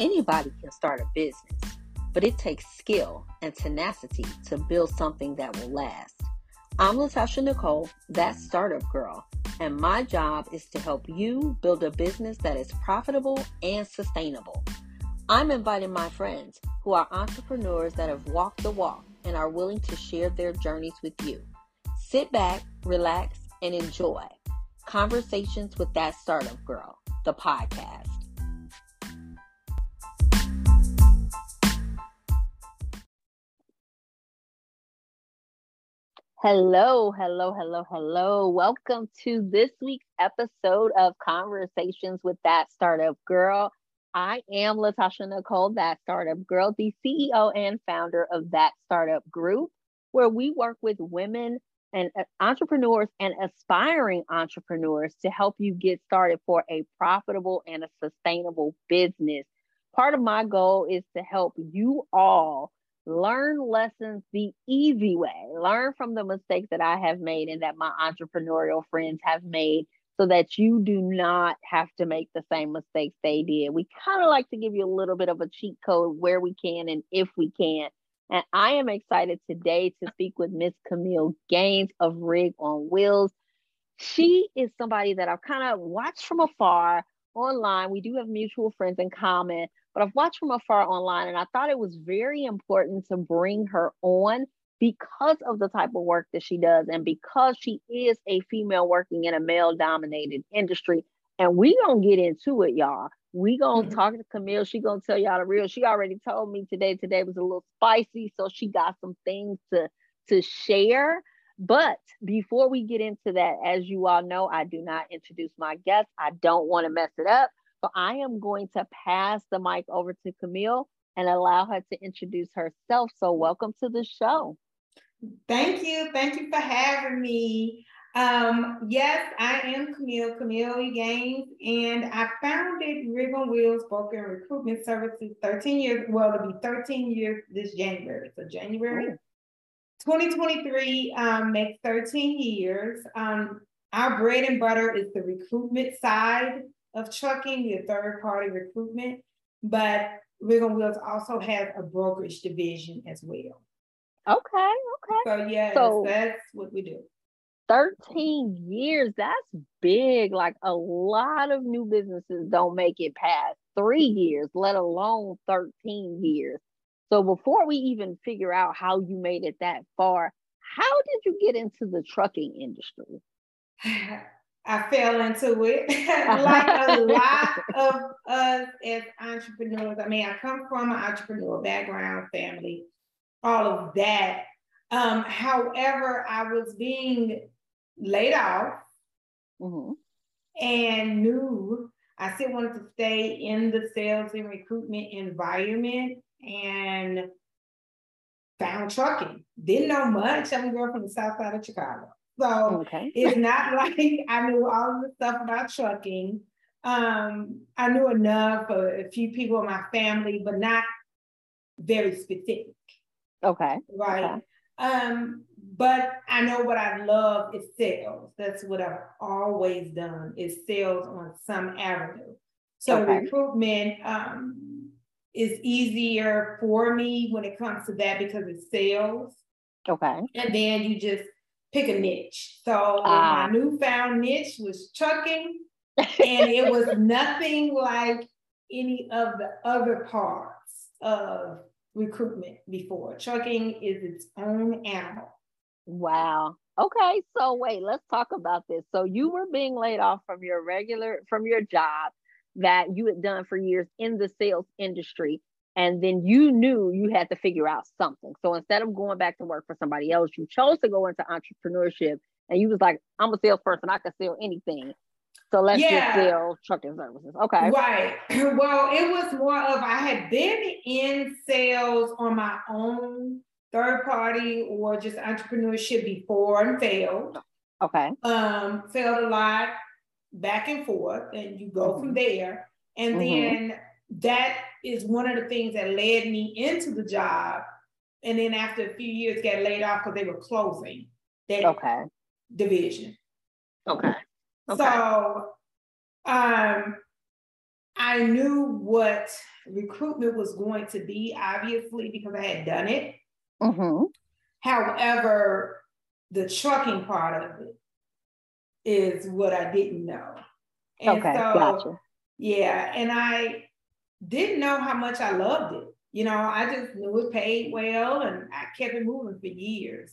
Anybody can start a business, but it takes skill and tenacity to build something that will last. I'm Latasha Nicole, that startup girl, and my job is to help you build a business that is profitable and sustainable. I'm inviting my friends who are entrepreneurs that have walked the walk and are willing to share their journeys with you. Sit back, relax, and enjoy Conversations with That Startup Girl, the podcast. Hello, hello, hello, hello. Welcome to this week's episode of Conversations with That Startup Girl. I am Latasha Nicole, That Startup Girl, the CEO and founder of That Startup Group, where we work with women and uh, entrepreneurs and aspiring entrepreneurs to help you get started for a profitable and a sustainable business. Part of my goal is to help you all learn lessons the easy way, learn from the mistakes that I have made and that my entrepreneurial friends have made so that you do not have to make the same mistakes they did. We kind of like to give you a little bit of a cheat code where we can and if we can and I am excited today to speak with Miss Camille Gaines of Rig on Wheels. She is somebody that I've kind of watched from afar online. We do have mutual friends in common, but I've watched from afar online and I thought it was very important to bring her on because of the type of work that she does and because she is a female working in a male dominated industry. And we gonna get into it, y'all. We gonna mm-hmm. talk to Camille. She gonna tell y'all the real. She already told me today. Today was a little spicy, so she got some things to to share. But before we get into that, as you all know, I do not introduce my guests. I don't want to mess it up. So I am going to pass the mic over to Camille and allow her to introduce herself. So welcome to the show. Thank you. Thank you for having me. Um, yes, I am Camille, Camille Gaines, and I founded Rig on Wheels Broker Recruitment Services 13 years, well, it'll be 13 years this January. So January 2023 um, makes 13 years. Um, our bread and butter is the recruitment side of trucking, the third party recruitment, but Rig on Wheels also has a brokerage division as well. Okay, okay. So yes, so, that's what we do. 13 years, that's big. Like a lot of new businesses don't make it past three years, let alone 13 years. So before we even figure out how you made it that far, how did you get into the trucking industry? I fell into it like a lot of us as entrepreneurs. I mean, I come from an entrepreneur background, family, all of that. Um, however, I was being laid off mm-hmm. and knew I still wanted to stay in the sales and recruitment environment and found trucking. Didn't know much. I'm a girl from the south side of Chicago. So okay. it's not like I knew all the stuff about trucking. Um, I knew enough for a few people in my family, but not very specific. Okay. Right. Okay. Um, but I know what I love is sales. That's what I've always done is sales on some avenue. So okay. recruitment um, is easier for me when it comes to that because it's sales. Okay. And then you just pick a niche. So uh, my newfound niche was trucking, and it was nothing like any of the other parts of recruitment before. Trucking is its own animal. Wow. Okay, so wait, let's talk about this. So you were being laid off from your regular from your job that you had done for years in the sales industry and then you knew you had to figure out something. So instead of going back to work for somebody else, you chose to go into entrepreneurship and you was like, I'm a salesperson, I can sell anything. So let's yeah. just sell trucking services. Okay. Right. Well, it was more of I had been in sales on my own third party or just entrepreneurship before and failed. Okay. Um, failed a lot back and forth, and you go mm-hmm. from there. And mm-hmm. then that is one of the things that led me into the job. And then after a few years, got laid off because they were closing that okay. division. Okay. okay. So um I knew what recruitment was going to be, obviously, because I had done it. Mm-hmm. However, the trucking part of it is what I didn't know. And okay, so, gotcha. yeah, and I didn't know how much I loved it. You know, I just knew it paid well and I kept it moving for years.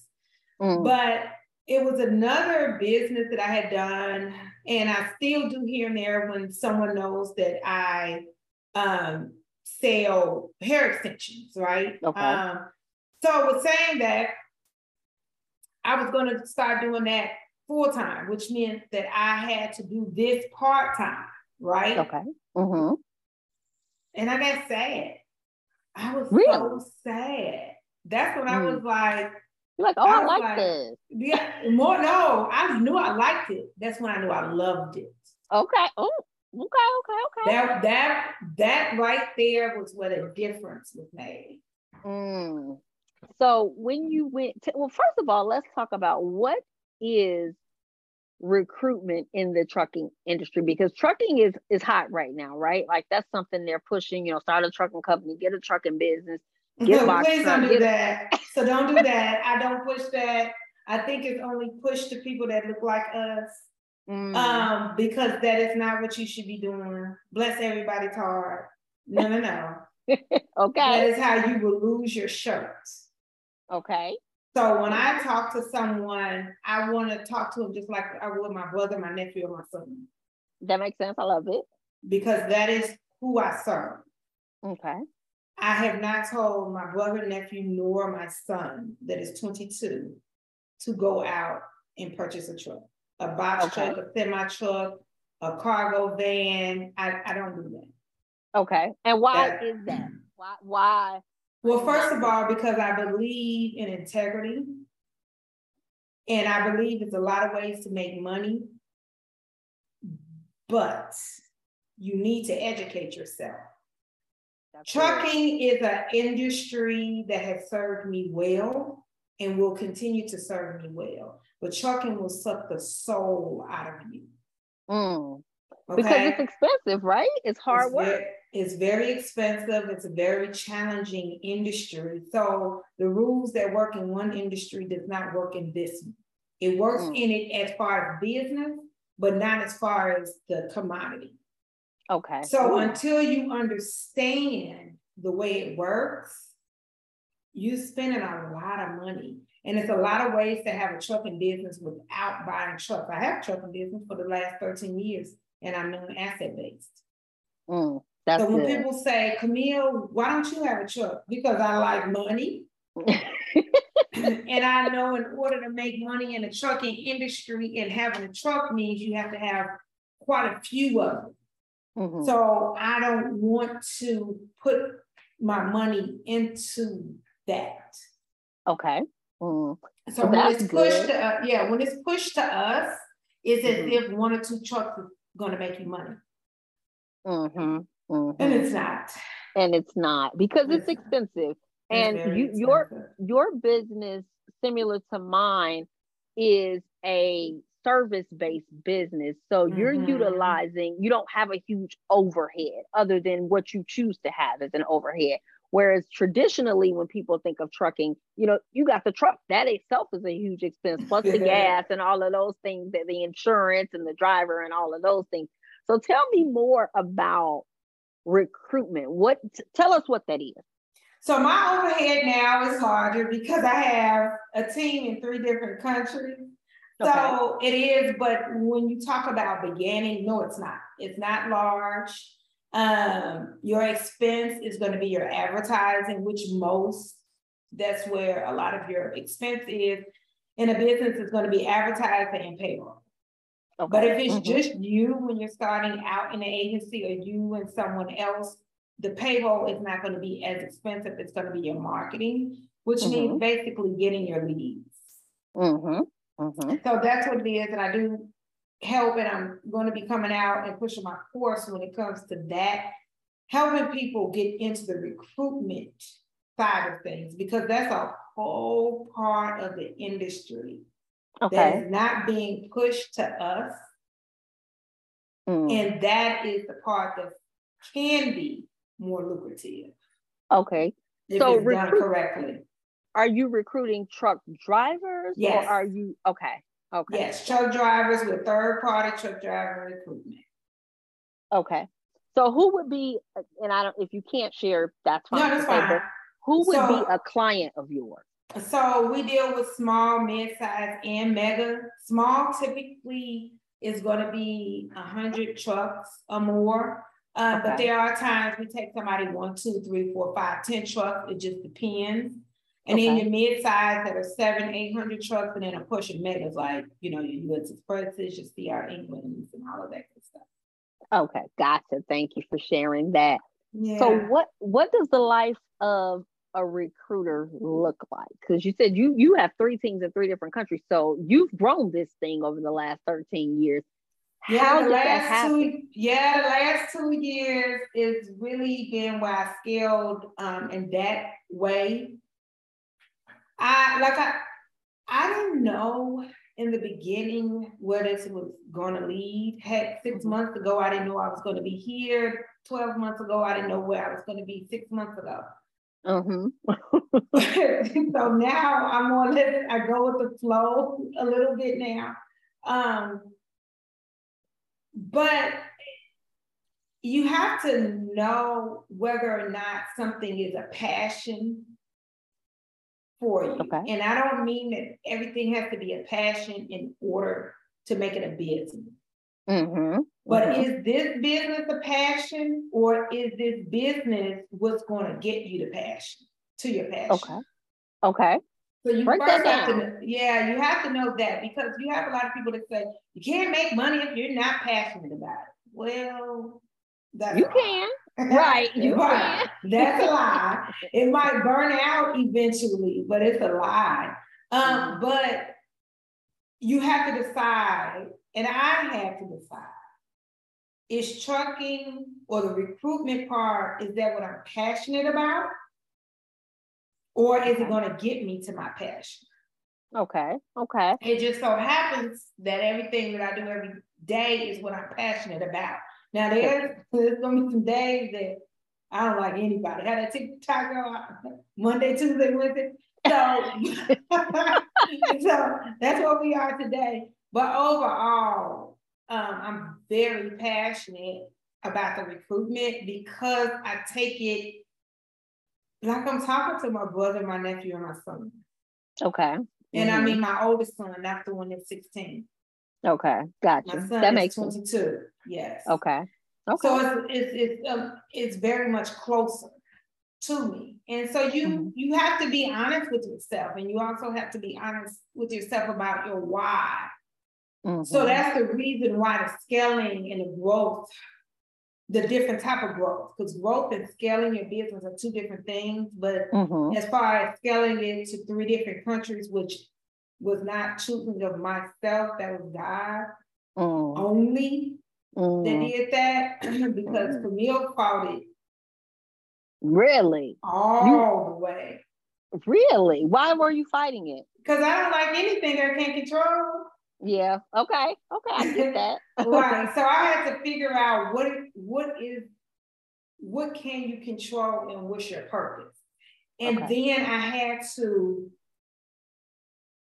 Mm. But it was another business that I had done, and I still do here and there when someone knows that I um, sell hair extensions, right? Okay. Um, so I was saying that I was going to start doing that full time, which meant that I had to do this part time, right? Okay. Mm-hmm. And I got sad. I was really? so sad. That's when mm. I was like, You're like, oh, I, I like, like, this. Yeah, more no, I knew I liked it. That's when I knew I loved it. Okay. Oh, okay, okay, okay. That that that right there was what a difference was made. Mm. So when you went to, well, first of all, let's talk about what is recruitment in the trucking industry because trucking is is hot right now, right? Like that's something they're pushing. You know, start a trucking company, get a trucking business. Get no, please truck, don't do that. so don't do that. I don't push that. I think it's only pushed to people that look like us. Mm. Um, because that is not what you should be doing. Bless everybody's heart. No, no, no. okay. That is how you will lose your shirts. Okay. So when I talk to someone, I want to talk to them just like I would my brother, my nephew, or my son. That makes sense. I love it. Because that is who I serve. Okay. I have not told my brother, nephew, nor my son that is 22 to go out and purchase a truck, a box okay. truck, a semi truck, a cargo van. I, I don't do that. Okay. And why that, is that? Why why well, first of all, because I believe in integrity. And I believe there's a lot of ways to make money. But you need to educate yourself. That's Trucking is an industry that has served me well and will continue to serve me well. But trucking will suck the soul out of you. Mm. Okay? Because it's expensive, right? It's hard it's work. Very, it's very expensive. It's a very challenging industry. So the rules that work in one industry does not work in this. It works mm. in it as far as business, but not as far as the commodity. Okay. So until you understand the way it works, you're spending a lot of money. And it's a lot of ways to have a trucking business without buying trucks. I have trucking business for the last 13 years and I'm non-asset based. Mm. That's so when good. people say, Camille, why don't you have a truck? Because I like money. and I know in order to make money in the trucking industry and having a truck means you have to have quite a few of them. Mm-hmm. So I don't want to put my money into that. Okay. Mm. So well, when it's pushed good. to uh, yeah, when it's pushed to us, it's mm-hmm. as if one or two trucks are going to make you money. Mm-hmm. Mm-hmm. And it's not. And it's not because it's, it's expensive. And you, expensive. your your business, similar to mine, is a service-based business. So mm-hmm. you're utilizing, you don't have a huge overhead other than what you choose to have as an overhead. Whereas traditionally, when people think of trucking, you know, you got the truck, that itself is a huge expense, plus the gas and all of those things, that the insurance and the driver and all of those things. So tell me more about recruitment. What tell us what that is. So my overhead now is larger because I have a team in three different countries. Okay. So it is, but when you talk about beginning, no, it's not. It's not large. Um, your expense is going to be your advertising, which most that's where a lot of your expense is. In a business, is going to be advertising and payroll. Okay. But if it's mm-hmm. just you when you're starting out in an agency or you and someone else, the payroll is not going to be as expensive. It's going to be your marketing, which mm-hmm. means basically getting your leads. Mm-hmm. mm-hmm. So that's what it is. And I do help, and I'm going to be coming out and pushing my course when it comes to that, helping people get into the recruitment side of things, because that's a whole part of the industry okay. that is not being pushed to us. Mm. And that is the part that can be more lucrative. Okay. If So it's done correctly. Are you recruiting truck drivers Yes. or are you okay? Okay. Yes, truck drivers with third party truck driver recruitment. Okay. So who would be and I don't if you can't share, that's fine. No, that's fine. who would So- be a client of yours? So we deal with small, mid-size, and mega. Small typically is gonna be a hundred trucks or more. Uh, but there are times we take somebody one, two, three, four, five, ten trucks, it just depends. And then Okay. your mid-size that are seven, eight hundred trucks, and then a push of megas like, you know, your US Expresses, your CR Englands and all of that good stuff. Okay, gotcha. Thank you for sharing that. Yeah. So what what does the life of a recruiter look like? Because you said you you have three teams in three different countries, so you've grown this thing over the last 13 years. Yeah, How the last two, yeah, the last two years is really been where I scaled um in that way. I like I I didn't know in the beginning where this was gonna lead. Heck, 6 Mhm. months ago, I didn't know I was gonna be here. 12 months ago, I didn't know where I was gonna be six months ago. Hmm so now I'm or less, I go with the flow a little bit now. Um, but you have to know whether or not something is a passion for you. Okay. And I don't mean that everything has to be a passion in order to make it a business. Hmm But is this business a passion or is this business what's going to get you to passion to your passion? Okay. Okay. So you Break first have to, yeah, you have to know that because you have a lot of people that say you can't make money if you're not passionate about it. Well, that's You lie. can. Right. You Right. can. That's a lie. It might burn out eventually, but it's a lie. Mm-hmm. Um, but you have to decide, and I had to decide. Is trucking or the recruitment part, is that what I'm passionate about? Or is it gonna get me to my passion? Okay. Okay. It just so happens that everything that I do every day is what I'm passionate about. Now there's there's gonna be some days that I don't like anybody. Had a TikTok go Monday, Tuesday, Wednesday. So, so that's what we are today. But overall, um, I'm very passionate about the recruitment because I take it like I'm talking to my brother, my nephew, and my son. Okay. And I Mhm. mean, my oldest son, not the one that's 16. Okay. gotcha. My son That is makes sense. 22. Yes. Okay. Okay. So it's it's it's um, it's very much closer to me. And so you Mhm. you have to be honest with yourself, and you also have to be honest with yourself about your why. So Mhm. that's the reason why the scaling and the growth, the different type of growth, because growth and scaling your business are two different things. But Mhm. as far as scaling it to three different countries, which was not choosing of myself, that was God Mm. only that Mm. did that, because Camille fought it Really? all the way. Really? Why were you fighting it? Because I don't like anything I can't control. Yeah. Okay. Okay. I get that. Right. So I had to figure out what what is what can you control and what's your purpose. And Okay. then I had to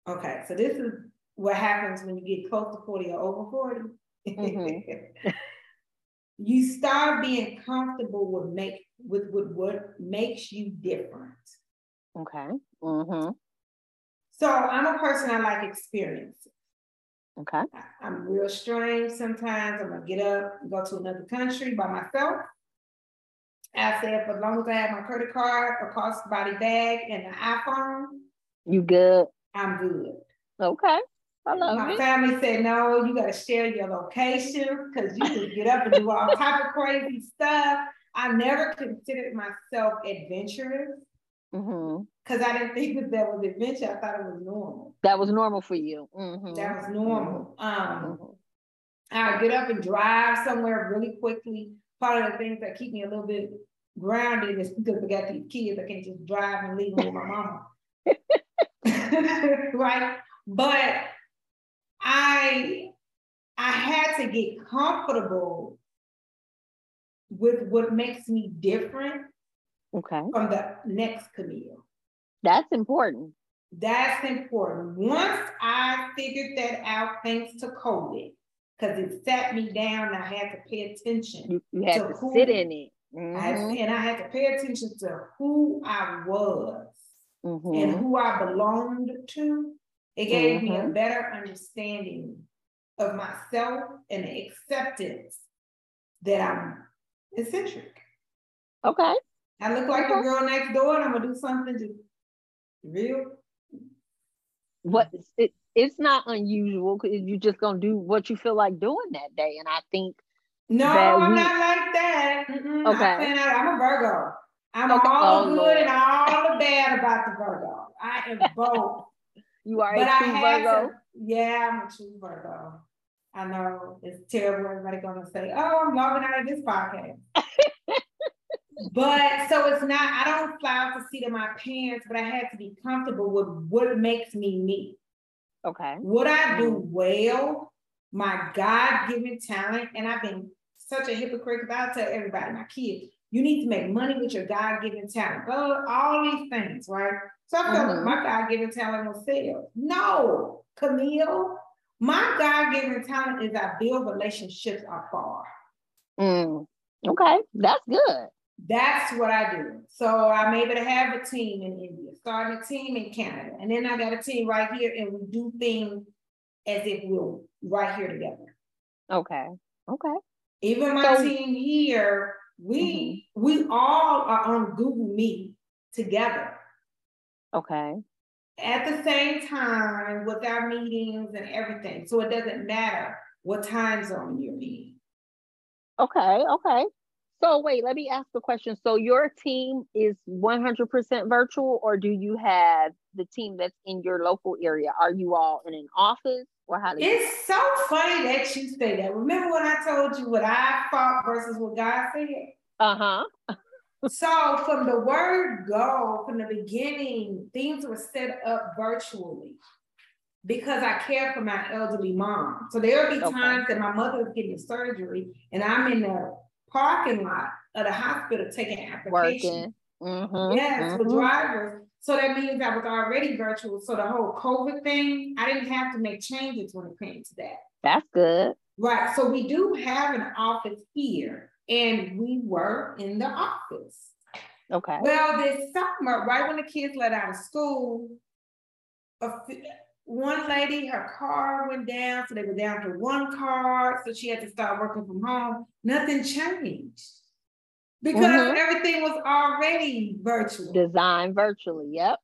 okay, so this is what happens when you get close to 40 or over 40. Mhm. you start being comfortable with make with, with what makes you different. Okay. Mm-hmm. So I'm a person I like experience. Okay. I'm real strange sometimes. I'm gonna get up, and go to another country by myself. I said, for as long as I have my credit card, a crossbody bag, and an iPhone, You good? I'm good. Okay. I love My it. family said, no, you gotta share your location because you can get up and do all type of crazy stuff. I never considered myself adventurous hmm because I didn't think that that was adventure. I thought it was normal. That was normal for you. hmm That was normal. Um, Mhm. I'll get up and drive somewhere really quickly. Part of the things that keep me a little bit grounded is because I got these kids. I can't just drive and leave them with my mama. right? But I I had to get comfortable with what makes me different Okay. from the next Camille. That's important. That's important. Once I figured that out, thanks to COVID, because it sat me down, I had to pay attention. You, you had So to who- sit in it. I had- Mhm, and I had to pay attention to who I was and mhm. who I belonged to. It gave me a Mhm. better understanding of myself and the acceptance that I'm eccentric. Okay. I look like the girl next door and I'm gonna do something to real. What it, it's not unusual because you're just gonna do what you feel like doing that day. And I think No, I'm we- not like that. Mm-mm, I Okay. out- I'm a Virgo. I'm Okay. all Oh, the good Lord. and all the bad about the Virgo. I am both. you are but a I true Virgo. to, yeah, I'm a true Virgo. I know it's terrible. Everybody gonna say, "Oh, I'm logging out of this podcast." but so it's not. I don't fly off the seat of my pants, but I had to be comfortable with what makes me me. Okay. What I do well, my God-given talent, and I've been such a hypocrite because I tell everybody, my kids, you need to make money with your God-given talent. All, all these things, right? So I felt Mhm. my God-given talent was sales. No, Camille, my God-given talent is I build relationships afar. Mm. Okay. That's good. That's what I do. So I'm able to have a team in India, starting a team in Canada, and then I got a team right here, and we do things as if we're right here together. Okay. Okay. Even my So- team here, we mm-hmm. we all are on Google Meet together Okay. at the same time with our meetings and everything. So it doesn't matter what time zone you're in. Okay. Okay. So wait, let me ask a question. So your team is 100% virtual or do you have the team that's in your local area? Are you all in an office or how do you? It's so funny that you say that. Remember when I told you what I thought versus what God said? Uh-huh. So from the word go, from the beginning, things were set up virtually because I care for my elderly mom. So there'll be Okay. times that my mother is getting surgery and I'm in the parking lot of the hospital taking applications. Mm-hmm. Yes, with mhm. drivers. So that means I was already virtual. So the whole COVID thing, I didn't have to make changes when it came to that. That's good. Right. So we do have an office here, and we were in the office. Okay. Well, this summer, right when the kids let out of school, a f- one lady, her car went down, so they were down to one car, so she had to start working from home. Nothing changed because Mhm. everything was already virtual. Design virtually. Yep.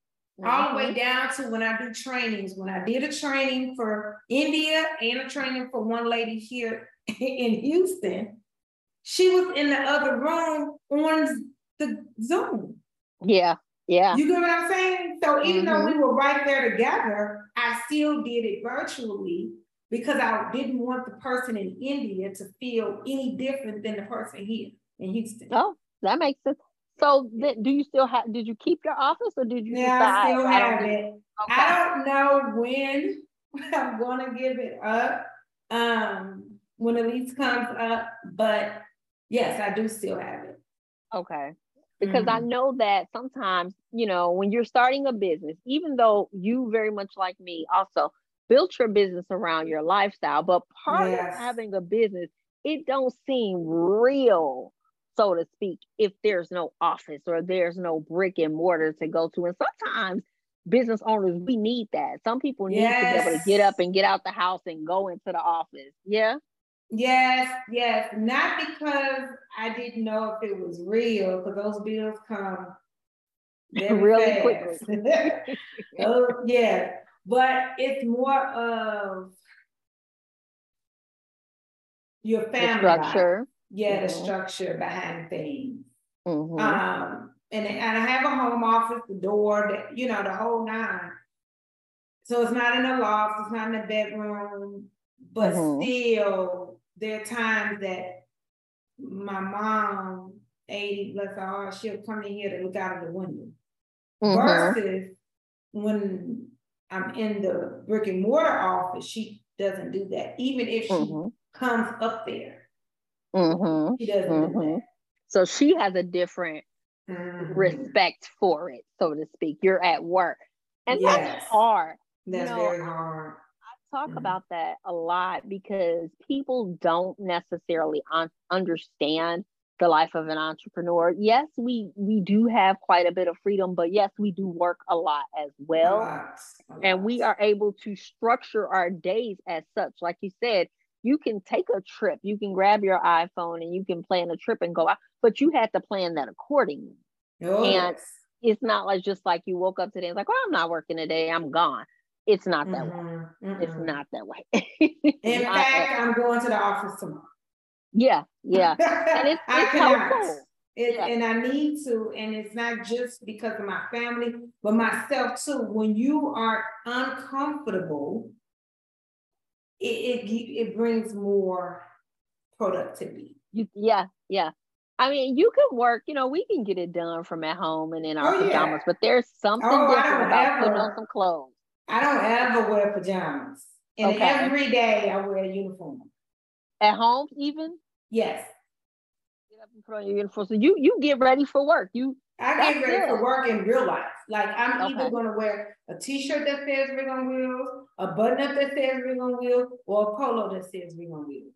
All the way Mhm. down to when I do trainings. When I did a training for India and a training for one lady here in Houston, she was in the other room on the Zoom. Yeah. Yeah. You get what I'm saying? So even though Mm-hmm. we were right there together, still did it virtually because I didn't want the person in India to feel any different than the person here in Houston. Oh, that makes sense. So th- do you still have did you keep your office or did you Yeah, decide I still have don't it. need- I don't know when I'm gonna give it up. Um, when the lease comes up, but yes, I do still have it. Okay. Because I Mhm. know that sometimes, you know, when you're starting a business, even though you very much like me also built your business around your lifestyle, but part Yes. of having a business, it don't seem real, so to speak, if there's no office or there's no brick and mortar to go to. And sometimes business owners, we need that. Some people need to be able to get up and get out the house and go into the office. Yeah. Yes, yes, not because I didn't know if it was real, because those bills come Really fast. oh, yeah, but it's more of your The family. life. structure. Yeah, the Mhm. structure behind things. Mhm. Um, and, and I have a home office, the door, that you know, the whole nine. So it's not in the loft, it's not in the bedroom, but Mhm. still, there are times that my mom, 80, bless her heart, she'll come in here to look out of the window. Mhm. Versus when I'm in the brick and mortar office, she doesn't do that. Even if she Mhm. comes up there, Mhm. she doesn't do Mhm. that. So she has a different Mhm. respect for it, so to speak. You're at work. And Yes. that's hard. That's know, very hard. Talk Mhm. about that a lot because people don't necessarily un- understand the life of an entrepreneur. Yes, we we do have quite a bit of freedom, but yes, we do work a lot as well. And we are able to structure our days as such. Like you said, you can take a trip, you can grab your iPhone and you can plan a trip and go out, but you have to plan that accordingly. Oh, and- It's not like just like you woke up today and like, well, I'm not working today, I'm gone. It's not that way. Mhm, It's not that way. In fact, I'm going to the office tomorrow. yeah, yeah. And it's, I it's cannot. It, Yeah. And I need to, and it's not just because of my family, but myself too. When you are uncomfortable, it, it, it brings more productivity. You, yeah, yeah. I mean, you can work, you know, we can get it done from at home and in our Oh, yeah. pajamas, but there's something Oh, different about putting on some clothes. I don't ever wear pajamas. And Okay. every day I wear a uniform. At home, even Yes. get up and put on your uniform. So you you get ready for work. You I get ready for work in real life. Like I'm Okay. either gonna wear a t-shirt that says Rig on Wheels, a button-up that says Rig on Wheels, or a polo that says Rig on Wheels.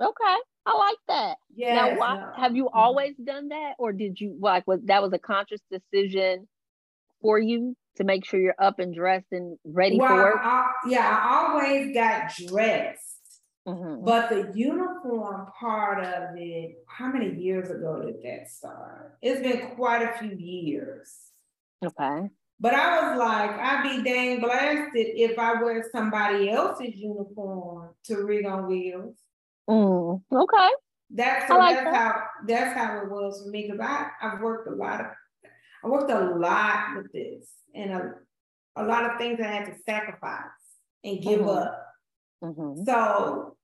okay? I like that. Yes. now, why no. have you Mhm. always done that, or did you like was that was a conscious decision for you to make sure you're up and dressed and ready Well, for work? I- yeah, I always got dressed, Mhm. but the uniform part of it, how many years ago did that start? It's been quite a few years. Okay. But I was like, I'd be dang blasted if I wear somebody else's uniform to Rig on Wheels. Mm, okay. That's so like that's that. how that's how it was for me because I I've worked a lot of I worked a lot with this and a, a lot of things I had to sacrifice and give Mhm. up. Mhm. So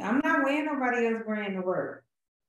I'm not wearing nobody else's brand to work.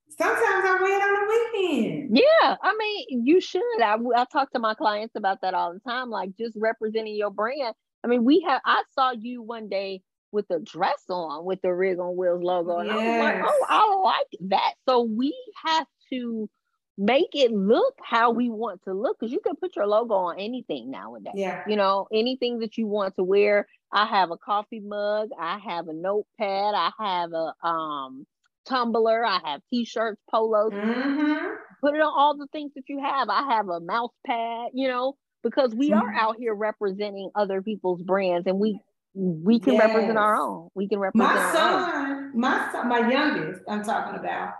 Sometimes I wear it on the weekend. Yeah, I mean, you should. I, I talk to my clients about that all the time, like just representing your brand. I mean, we have, I saw you one day with a dress on with the Rig on Wheels logo, and I was like, oh, I like that. So we have to make it look how we want to look because you can put your logo on anything nowadays. Yeah. You know, anything that you want to wear. I have a coffee mug, I have a notepad, I have a um tumbler, I have t-shirts, polos Mm-hmm. put it on all the things that you have. I have a mouse pad, you know, because we are Mhm. out here representing other people's brands and we we can represent our own. We can represent My our son, my son, my youngest, I'm talking about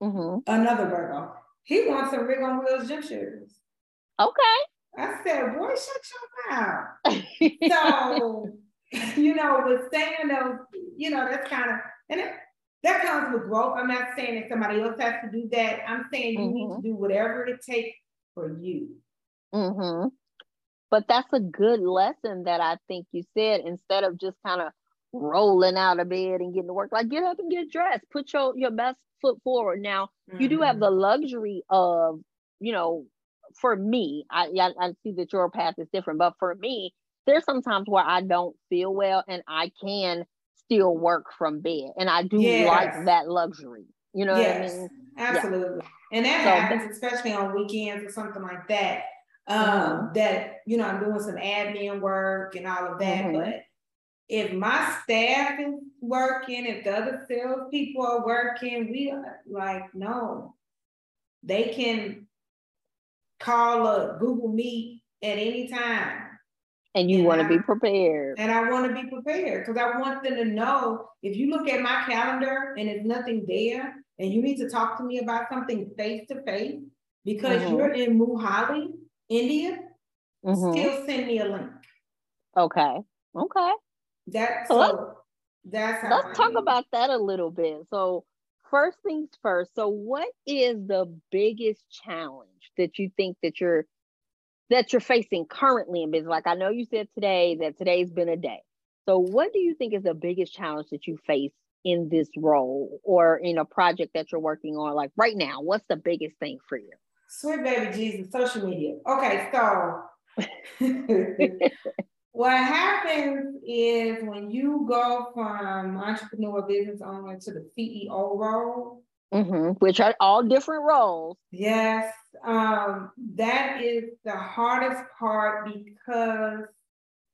own. another Virgo. He wants some rig on wheels gym shoes. Okay. I said, boy, shut your mouth. So, you know, with saying those, you know, that's kind of, and it, that comes with growth. I'm not saying that somebody else has to do that. I'm saying you need to do whatever it takes for you. hmm But that's a good lesson that I think you said instead of just kind of rolling out of bed and getting to work, like get up and get dressed, put your, your best foot forward. Now, you do have Mhm. the luxury of, you know, for me, I, I I see that your path is different, but for me, there's sometimes where I don't feel well and I can still work from bed, and I do Yes. like that luxury. You know yes, what I mean? absolutely. And that So happens, especially on weekends or something like that. Um, Mm-hmm. that, you know, I'm doing some admin work and all of that, Mhm. but if my staff is working, if the other salespeople are working, we are like, no. They can call a Google Meet at any time. And you want to be prepared. And I want to be prepared because I want them to know if you look at my calendar and there's nothing there and you need to talk to me about something face to face because Mhm. you're in Mohali, India, Mhm. still send me a link. Okay. Okay. That's So so that's how Let's I talk do. about that a little bit. So, first things first. So, what is the biggest challenge that you think that you're that you're facing currently in business? Like I know you said today that today's been a day. So, what do you think is the biggest challenge that you face in this role or in a project that you're working on? Like right now, what's the biggest thing for you? Sweet baby Jesus, social media. Okay, so what happens is when you go from entrepreneur business owner to the CEO role, Mm-hmm. Which are all different roles. Yes. Um, that is the hardest part because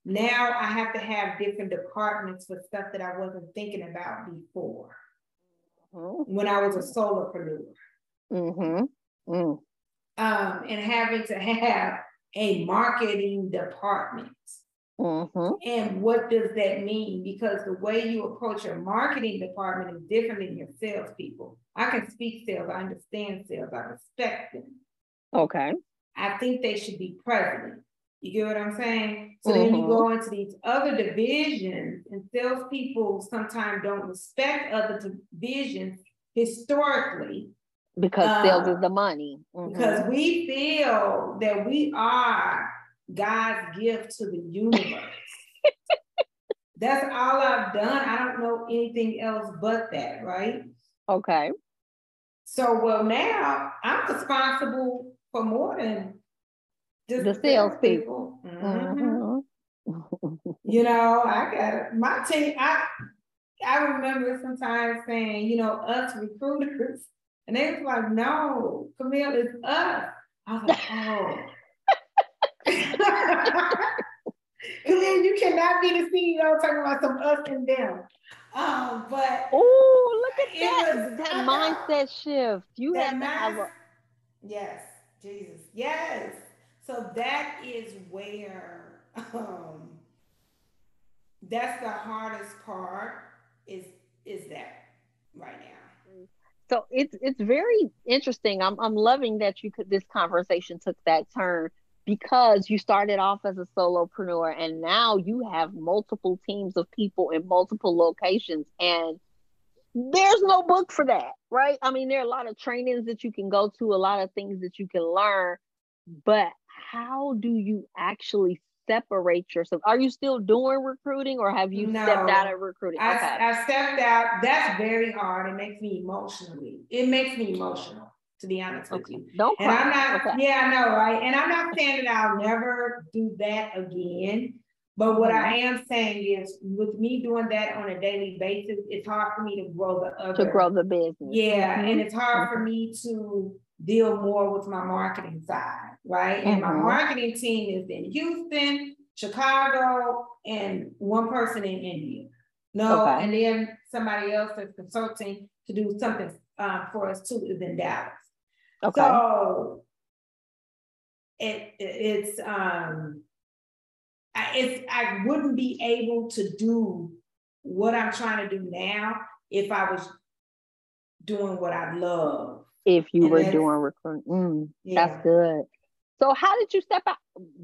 now I have to have different departments for stuff that I wasn't thinking about before mm-hmm. when I was a solopreneur. Mm-hmm. Mm. Um, and having to have a marketing department. Mm-hmm. And what does that mean? Because the way you approach your marketing department is different than your salespeople. I can speak sales, I understand sales, I respect them. Okay. I think they should be president. You get what I'm saying? So mm-hmm. then you go mm-hmm. into these other divisions, and salespeople sometimes don't respect other divisions historically. Because uh, sales is the money. Mm-hmm. Because we feel that we are God's gift to the universe. That's all I've done. I don't know anything else but that, right? Okay. So, well, now I'm responsible for more than just the salespeople. Mm-hmm. Mm-hmm. you know, I got. My team, I I remember sometimes saying, you know, us recruiters, and they was like, no, Camille, it's us. I was like, oh. Camille, you cannot be the CEO talking about some us and them. Um, but oh, look at that, was, that mindset shift. You had to have a yes, Jesus, yes. So that is where um, that's the hardest part is is that right now. So it's it's very interesting. I'm I'm loving that you could this conversation took that turn because you started off as a solopreneur and now you have multiple teams of people in multiple locations and there's no book for that, right? I mean, there are a lot of trainings that you can go to, a lot of things that you can learn, but how do you actually separate yourself? Are you still doing recruiting or have you no, stepped out of recruiting? I, okay. I stepped out. That's very hard. It makes me emotionally, it makes me emotional, to be honest okay. with you. Don't cry. And I'm not, okay. yeah, I know, right? And I'm not saying that I'll never do that again. But what mm-hmm. I am saying is, with me doing that on a daily basis, it's hard for me to grow the other. To grow the business. Yeah, mm-hmm. and it's hard mm-hmm. for me to deal more with my marketing side, right? Mm-hmm. And my mm-hmm. marketing team is in Houston, Chicago, and one person in India. No, okay. and then somebody else is consulting to do something uh, for us too is in Dallas. Okay. So it, it's um it's I wouldn't be able to do what I'm trying to do now if I was doing what I love if you and were doing recruiting. Mm, yeah. That's good. So how did you step out?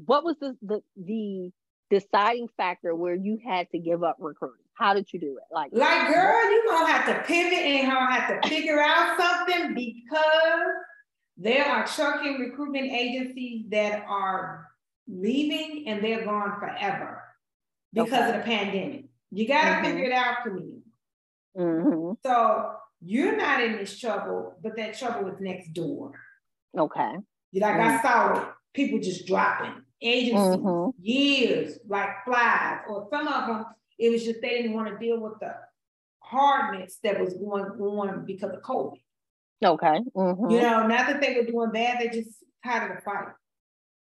What was the, the the deciding factor where you had to give up recruiting? How did you do it? Like, like girl, you're gonna have to pivot and gonna have to figure out something because there are trucking recruitment agencies that are leaving and they're gone forever because okay. of the pandemic. You got to mm-hmm. figure it out for me. Mm-hmm. So you're not in this trouble, but that trouble is next door. Okay. You like mm-hmm. I saw people just dropping agencies mm-hmm. years like flies, or some of them it was just they didn't want to deal with the hardness that was going on because of COVID. Okay. Mm-hmm. You know, not that they were doing bad, they just tired of the fight.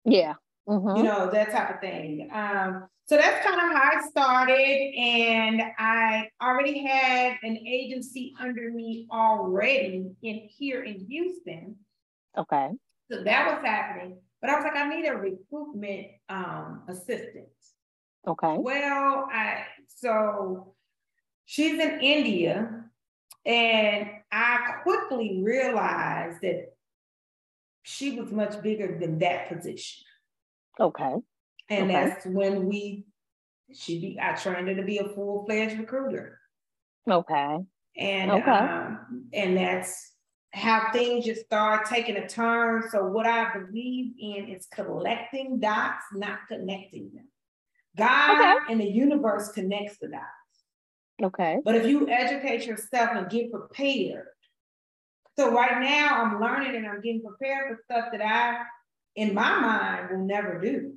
Yeah. Mm-hmm. You know, that type of thing. Um, so that's kind of how I started. And I already had an agency under me already in here in Houston. Okay. So that was happening. But I was like, I need a recruitment um, assistant. Okay. Well, I so she's in India, and I quickly realized that she was much bigger than that position. Okay. And okay. that's when we, she be, I trained her to be a full fledged recruiter. Okay. And okay. Um, and that's how things just start taking a turn. So what I believe in is collecting dots, not connecting them. God okay. and the universe connects the dots. Okay. But if you educate yourself and get prepared, so right now I'm learning and I'm getting prepared for stuff that I, in my mind, will never do.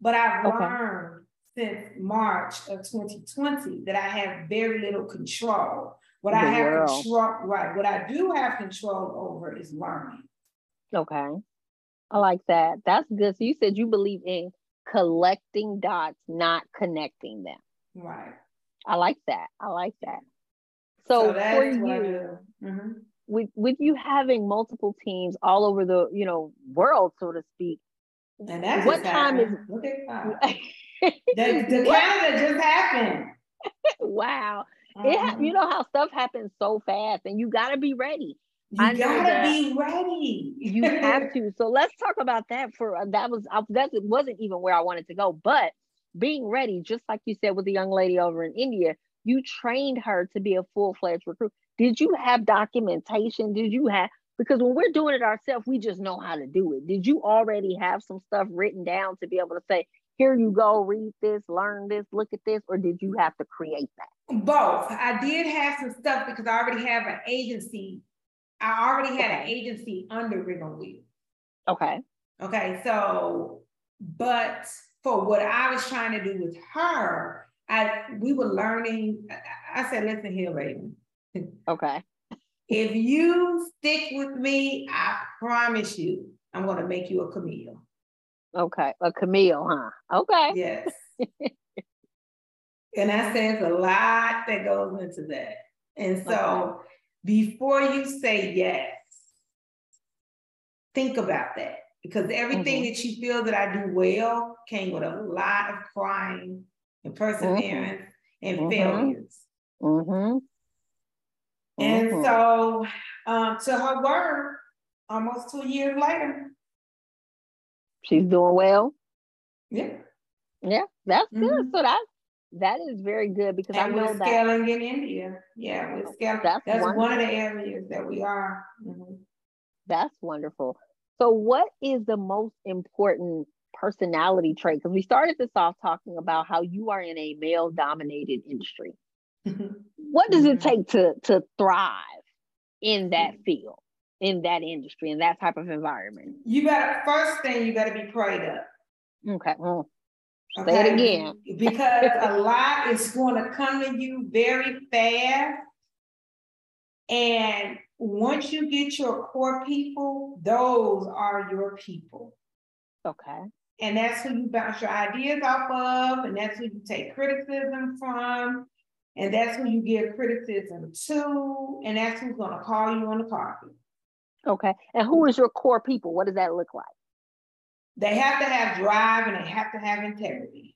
But I've okay. learned since March of 2020 that I have very little control. What I have world. control, right? What I do have control over is learning. Okay, I like that. That's good. So you said you believe in collecting dots, not connecting them. Right. I like that. I like that. So, so for you, mm-hmm. with with you having multiple teams all over the you know world, so to speak, and that's what time happened. is Look at the, the Canada just happened. wow. Um, it, you know how stuff happens so fast, and you got to be ready. You gotta be ready. you have to. So let's talk about that. For uh, that was uh, that wasn't even where I wanted to go, but being ready, just like you said with the young lady over in India, you trained her to be a full fledged recruit. Did you have documentation? Did you have because when we're doing it ourselves, we just know how to do it. Did you already have some stuff written down to be able to say, here you go, read this, learn this, look at this, or did you have to create that? Both. I did have some stuff because I already have an agency. I already had an agency under Rig on Wheel. Okay. Okay. So, but for what I was trying to do with her, I we were learning. I said, listen here, Raven. Okay. If you stick with me, I promise you, I'm going to make you a Camille. Okay, a Camille, huh? Okay. Yes. and that says a lot that goes into that. And so okay. before you say yes, think about that because everything mm-hmm. that you feel that I do well came with a lot of crying and perseverance mm-hmm. and mm-hmm. failures. Mm-hmm. And mm-hmm. so, um, to her word, almost two years later, she's doing well. Yeah. Yeah, that's good. Mm-hmm. So that that is very good because and I know we're that scaling in India. Yeah, we're scaling. That's, that's one of the areas that we are. That's wonderful. So, what is the most important personality trait? Because we started this off talking about how you are in a male dominated industry. what does it mm-hmm. take to to thrive in that mm-hmm. field, in that industry, in that type of environment? You got first thing you got to be prayed up. Okay. Well, say okay? it again. because a lot is going to come to you very fast. And once you get your core people, those are your people. Okay. And that's who you bounce your ideas off of, and that's who you take criticism from, and that's who you give criticism to, and that's who's going to call you on the carpet. Okay. And who is your core people? What does that look like? They have to have drive and they have to have integrity.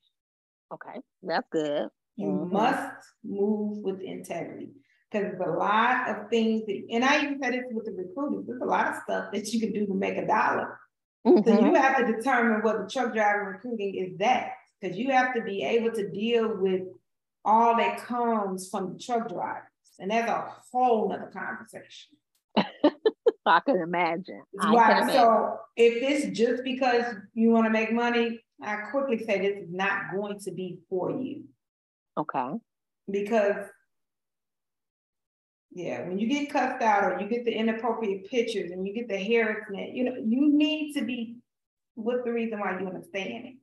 Okay, that's good. You mm-hmm. must move with integrity because there's a lot of things that, and I even said this with the recruiters, there's a lot of stuff that you can do to make a dollar. Mm-hmm. So you have to determine what the truck driver recruiting is that because you have to be able to deal with all that comes from the truck drivers. And that's a whole nother conversation. I can imagine. I right. Can imagine. So if it's just because you want to make money, I quickly say this is not going to be for you. Okay. Because yeah, when you get cussed out or you get the inappropriate pictures and you get the harassment, you know, you need to be what's the reason why you want to stay in it.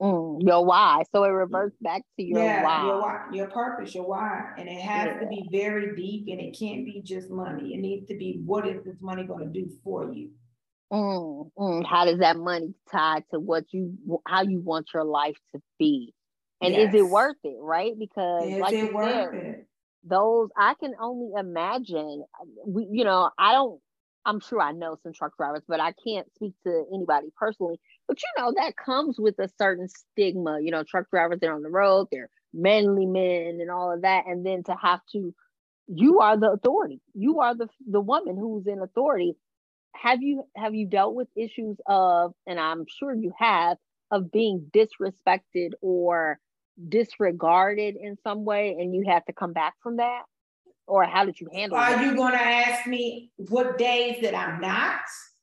Mm, your why. So it reverts back to your yeah, why. Your why, your purpose, your why. And it has yeah. to be very deep and it can't be just money. It needs to be what is this money going to do for you? Mm, mm. How does that money tie to what you how you want your life to be? And yes. is it worth it, right? Because is like it worth said, it? Those I can only imagine we, you know, I don't I'm sure I know some truck drivers, but I can't speak to anybody personally. But you know, that comes with a certain stigma. You know, truck drivers, they're on the road, they're manly men and all of that. And then to have to, you are the authority. You are the the woman who's in authority. Have you have you dealt with issues of, and I'm sure you have, of being disrespected or disregarded in some way and you have to come back from that? or how did you handle Are that? you going to ask me what days that I'm not?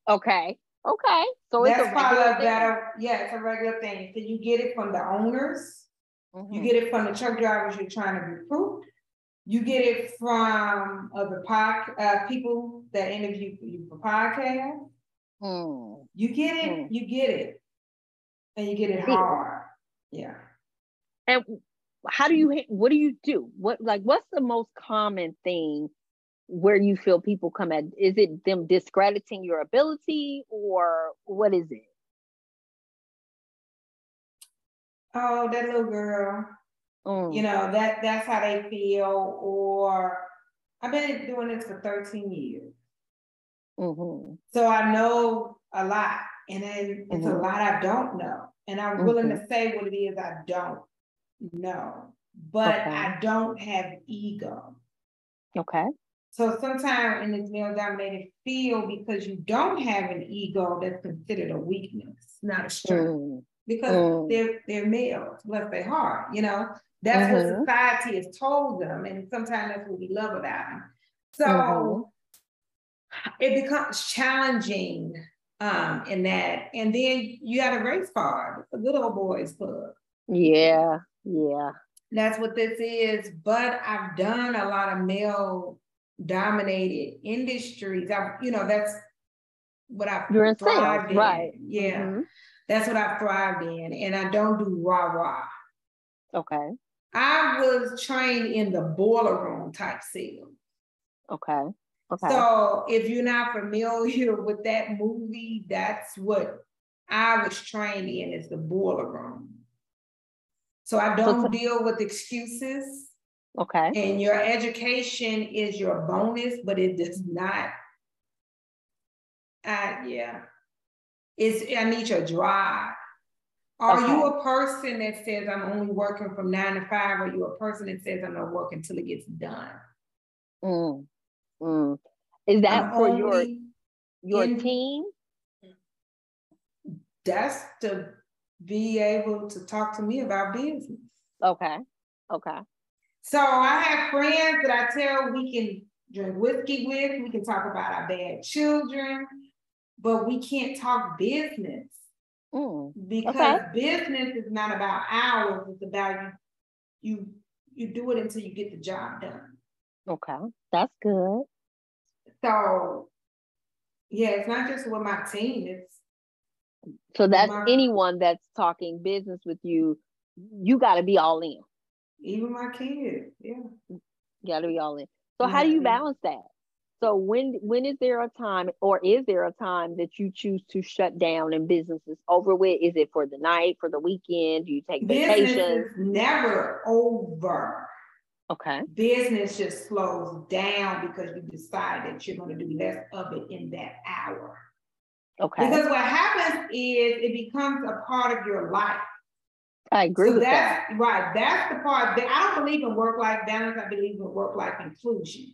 Okay. Okay. So that's it's a probably a better, yeah, it's a regular thing. So you get it from the owners, mm-hmm. you get it from the truck drivers you're trying to recruit, you get it from other pod, uh, people that interview you for podcasts. Mm. You get it, mm. you get it, and you get it hard. Yeah. And how do you what do you do what like what's the most common thing where you feel people come at is it them discrediting your ability or what is it oh that little girl mm. you know that that's how they feel or i've been doing this for 13 years mm-hmm. so i know a lot and then it's mm-hmm. a lot i don't know and i'm mm-hmm. willing to mm-hmm. say what it is i don't know but okay. i don't have ego okay so sometimes in this male dominated field, because you don't have an ego, that's considered a weakness, not a strength. Mm. Because mm. they're they're males, bless their heart, you know. That's mm-hmm. what society has told them, and sometimes that's what we love about them. So mm-hmm. it becomes challenging um, in that, and then you got a race card, a good old boys club. Yeah, yeah. That's what this is. But I've done a lot of male dominated industries. I, you know, that's what I You're in thrived in. Right. Yeah. Mm-hmm. That's what I thrived in. And I don't do rah rah. Okay. I was trained in the boiler room type sales. Okay. Okay. So if you're not familiar with that movie, that's what I was trained in is the boiler room. So I don't deal with excuses. Okay. And your education is your bonus, but it does not. Uh, yeah. It's I need your drive. Are okay. you a person that says I'm only working from nine to five? Or are you a person that says I'm not working until it gets done? Mm. Mm. Is that I'm for your your in, team? That's to be able to talk to me about business. Okay. Okay. So I have friends that I tell we can drink whiskey with, we can talk about our bad children, but we can't talk business. Mm, because okay. business is not about hours, it's about you you you do it until you get the job done. Okay, that's good. So yeah, it's not just with my team, it's so that's my, anyone that's talking business with you, you got to be all in. Even my kids, yeah. Gotta be all in. So yeah. how do you balance that? So when when is there a time or is there a time that you choose to shut down and business is over with? Is it for the night, for the weekend? Do you take vacations? never over. Okay. Business just slows down because you decide that you're going to do less of it in that hour. Okay. Because what happens is it becomes a part of your life. I agree so with that's, that. Right. That's the part that I don't believe in work life balance. I believe in work life inclusion.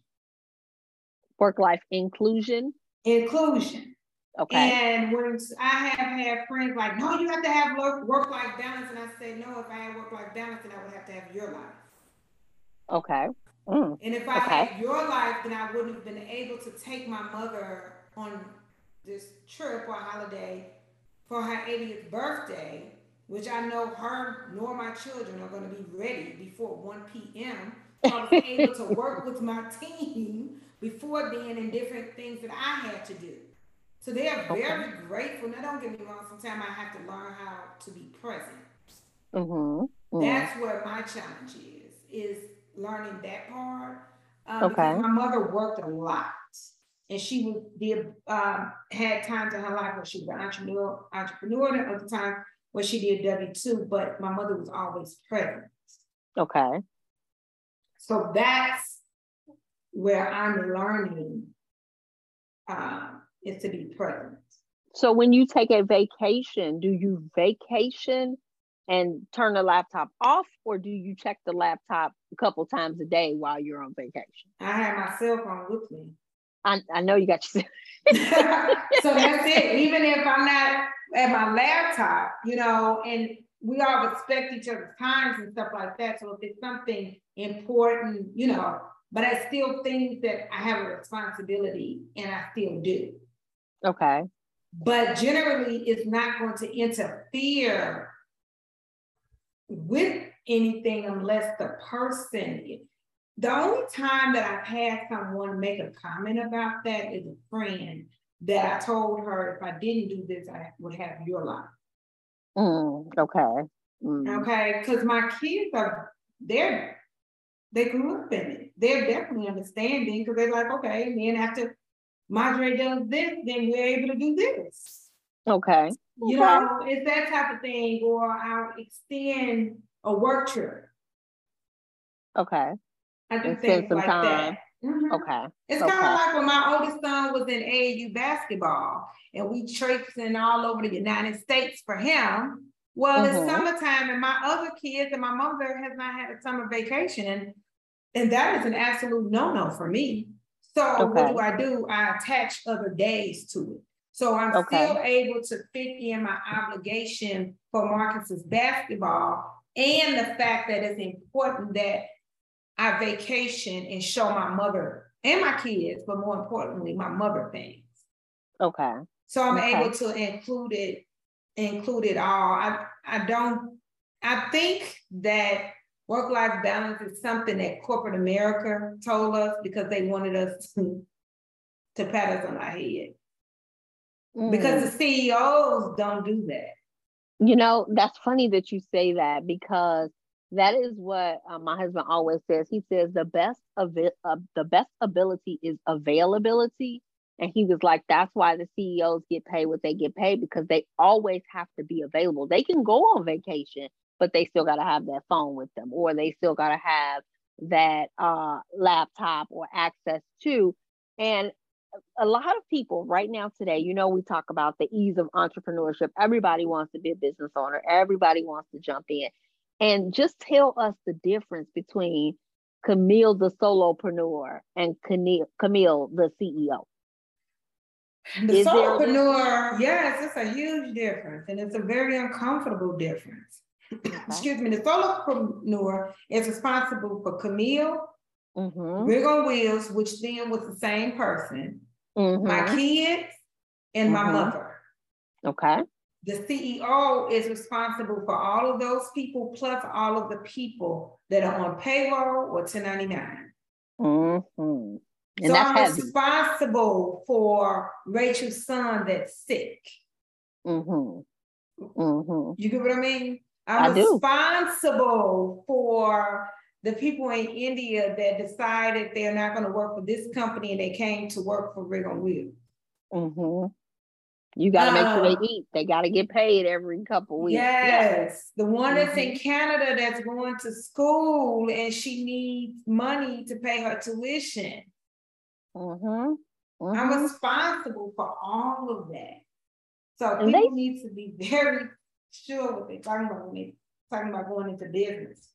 Work life inclusion? Inclusion. Okay. And when I have had friends like, no, you have to have work life balance. And I say, no, if I had work life balance, then I would have to have your life. Okay. Mm. And if I okay. had your life, then I wouldn't have been able to take my mother on this trip or holiday for her 80th birthday which I know her nor my children are going to be ready before 1 p.m. I was able to work with my team before then and different things that I had to do. So they are very okay. grateful. Now, don't get me wrong, sometimes I have to learn how to be present. Mm-hmm. Mm-hmm. That's where my challenge is, is learning that part. Um, okay. Because my mother worked a lot and she would be um, had times in her life where she was an entrepreneur, entrepreneur at the time where she did W 2, but my mother was always present. Okay. So that's where I'm learning um, is to be present. So when you take a vacation, do you vacation and turn the laptop off, or do you check the laptop a couple times a day while you're on vacation? I have my cell phone with me. I, I know you got your so that's it. Even if I'm not at my laptop, you know, and we all respect each other's times and stuff like that. So if it's something important, you know, but I still think that I have a responsibility and I still do. Okay. But generally, it's not going to interfere with anything unless the person. The only time that I've had someone make a comment about that is a friend that I told her if I didn't do this, I would have your life. Mm, okay. Mm. Okay, because my kids are they're they grew up in it. They're definitely understanding because they're like, okay, and then after Madre does this, then we're able to do this. Okay. You okay. know, it's that type of thing, or I'll extend a work trip. Okay. I do And things some like time. that. Mhm. Okay. It's Okay. kind of like when my oldest son was in AAU basketball and we traipsing all over the United States for him. Well, it's Mhm. summertime and my other kids and my mother has not had a summer vacation. And, and that is an absolute no-no for me. So what do I do? I attach other days to it. So I'm Okay. still able to fit in my obligation for Marcus's basketball and the fact that it's important that I vacation and show my mother and my kids, but more importantly, my mother things. Okay. So I'm Okay. able to include it, include it all. I, I don't, I think that work-life balance is something that corporate America told us because they wanted us to, to pat us on our head. Mm. Because the CEOs don't do that. You know, that's funny that you say that because that is what uh, my husband always says. He says the best of it, uh, the best ability is availability, and he was like, that's why the CEOs get paid what they get paid because they always have to be available. They can go on vacation, but they still got to have that phone with them, or they still got to have that uh, laptop or access to. And a lot of people right now today, you know, we talk about the ease of entrepreneurship. Everybody wants to be a business owner. Everybody wants to jump in. And just tell us the difference between Camille, the solopreneur, and Camille, the CEO. The Is solopreneur, yes, it's a huge difference, and it's a very uncomfortable difference. Excuse me, the solopreneur is responsible for Camille, Mm-hmm. Rig on Wheels, which then was the same person, my Mm-hmm. kids, and my Mhm. mother. Okay. The CEO is responsible for all of those people, plus all of the people that are on payroll or 1099. Mm-hmm. And So I'm heavy. responsible for Rachel's son that's sick. Mm-hmm. Mm-hmm. You get what I mean? I'm I responsible for the people in India that decided they're not going to work for this company and they came to work for Rig on Wheels. You got to make sure they eat. They got to get paid every couple weeks. Yeah. Yes, the one that's in Mm-hmm. Canada that's going to school and she needs money to pay her tuition. Mm-hmm. I'm Mm-hmm. responsible for all of that. So And people they- need to be very sure what they're talking about when they're talking about going into business.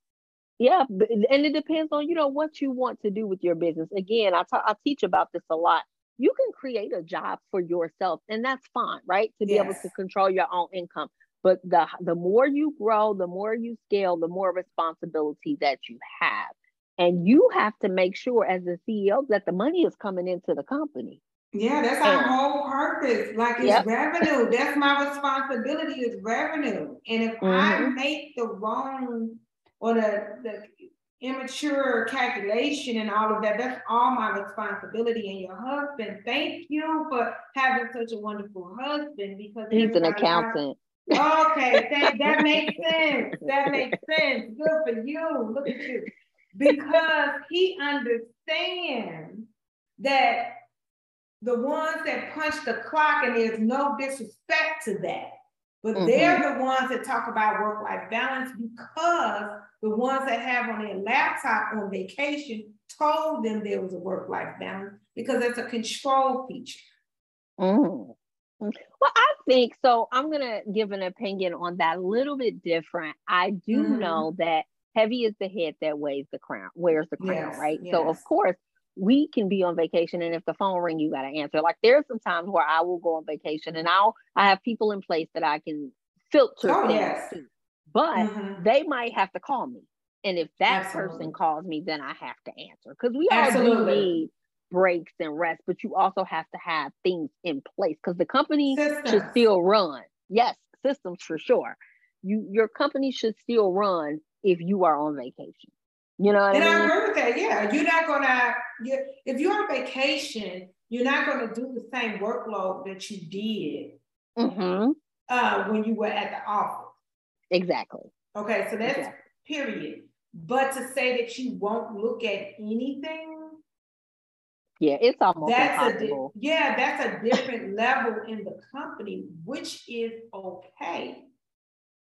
Yeah, and it depends on you know what you want to do with your business. Again, I I teach about this a lot. You can create a job for yourself, and that's fine, right? To be able to control your own income. But the the more you grow, the more you scale, the more responsibility that you have, and you have to make sure as the CEO that the money is coming into the company. Yeah, that's our Yeah. whole purpose. Like it's Yep. revenue. That's my responsibility is revenue. And if I Mhm. make the wrong or the, the immature calculation and all of that, that's all my responsibility. And your husband, thank you for having such a wonderful husband because He's an accountant. Okay, thank, that makes sense. That makes sense. Good for you. Look at you. Because he understands that the ones that punch the clock, and there's no disrespect to that, but they're mm-hmm. the ones that talk about work-life balance because the ones that have on their laptop on vacation told them there was a work-life balance because it's a control feature. Mm. Mm. Well, I think so. I'm gonna give an opinion on that a little bit different. I do Mhm. know that heavy is the head that weighs the crown, wears the crown, Yes, right? So of course we can be on vacation, and if the phone ring, you gotta answer. Like there's some times where I will go on vacation, and I'll I have people in place that I can filter Oh, yes. to, but Mhm. they might have to call me, and if that Absolutely. person calls me, then I have to answer because we all do need breaks and rest, but you also have to have things in place because the company should still run. Yes, systems for sure. You your company should still run if you are on vacation. You know what And I I agree with that. Yeah, you're not gonna. You, if you're on vacation, you're not gonna do the same workload that you did hmm uh, when you were at the office. Exactly. Okay, so that's Exactly. period. But to say that you won't look at anything, yeah, it's almost that's impossible. a di- yeah, that's a different level in the company, which is okay,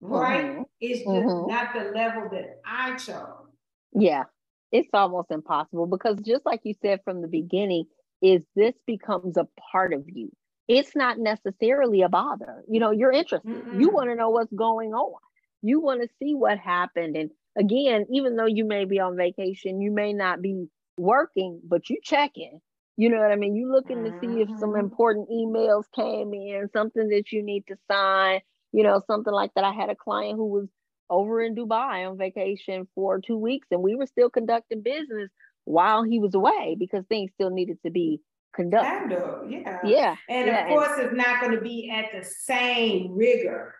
right? Mhm. It's just Mhm. not the level that I chose. Yeah, it's almost impossible because just like you said from the beginning, is this becomes a part of you. It's not necessarily a bother. You know, you're interested. You Mm-mm. want to know what's going on. You want to see what happened. And again, even though you may be on vacation, you may not be working, but you checking. You know what I mean? You looking to see if some Mhm. important emails came in, something that you need to sign, you know, something like that. I had a client who was over in Dubai on vacation for two weeks, and we were still conducting business while he was away because things still needed to be conducted. Handle, yeah. Yeah. And yeah, of course, it's not going to be at the same rigor.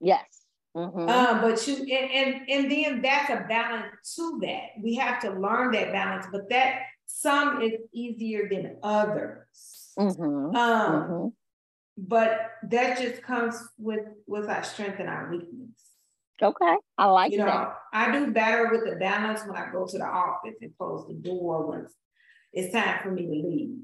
Yes. Mhm. Um, but you and, and and then that's a balance to that. We have to learn that balance, but that some is easier than others. Mhm. Um, Mhm. but that just comes with with our strength and our weakness. Okay. I like You know, that. I do better with the balance when I go to the office and close the door once it's time for me to leave.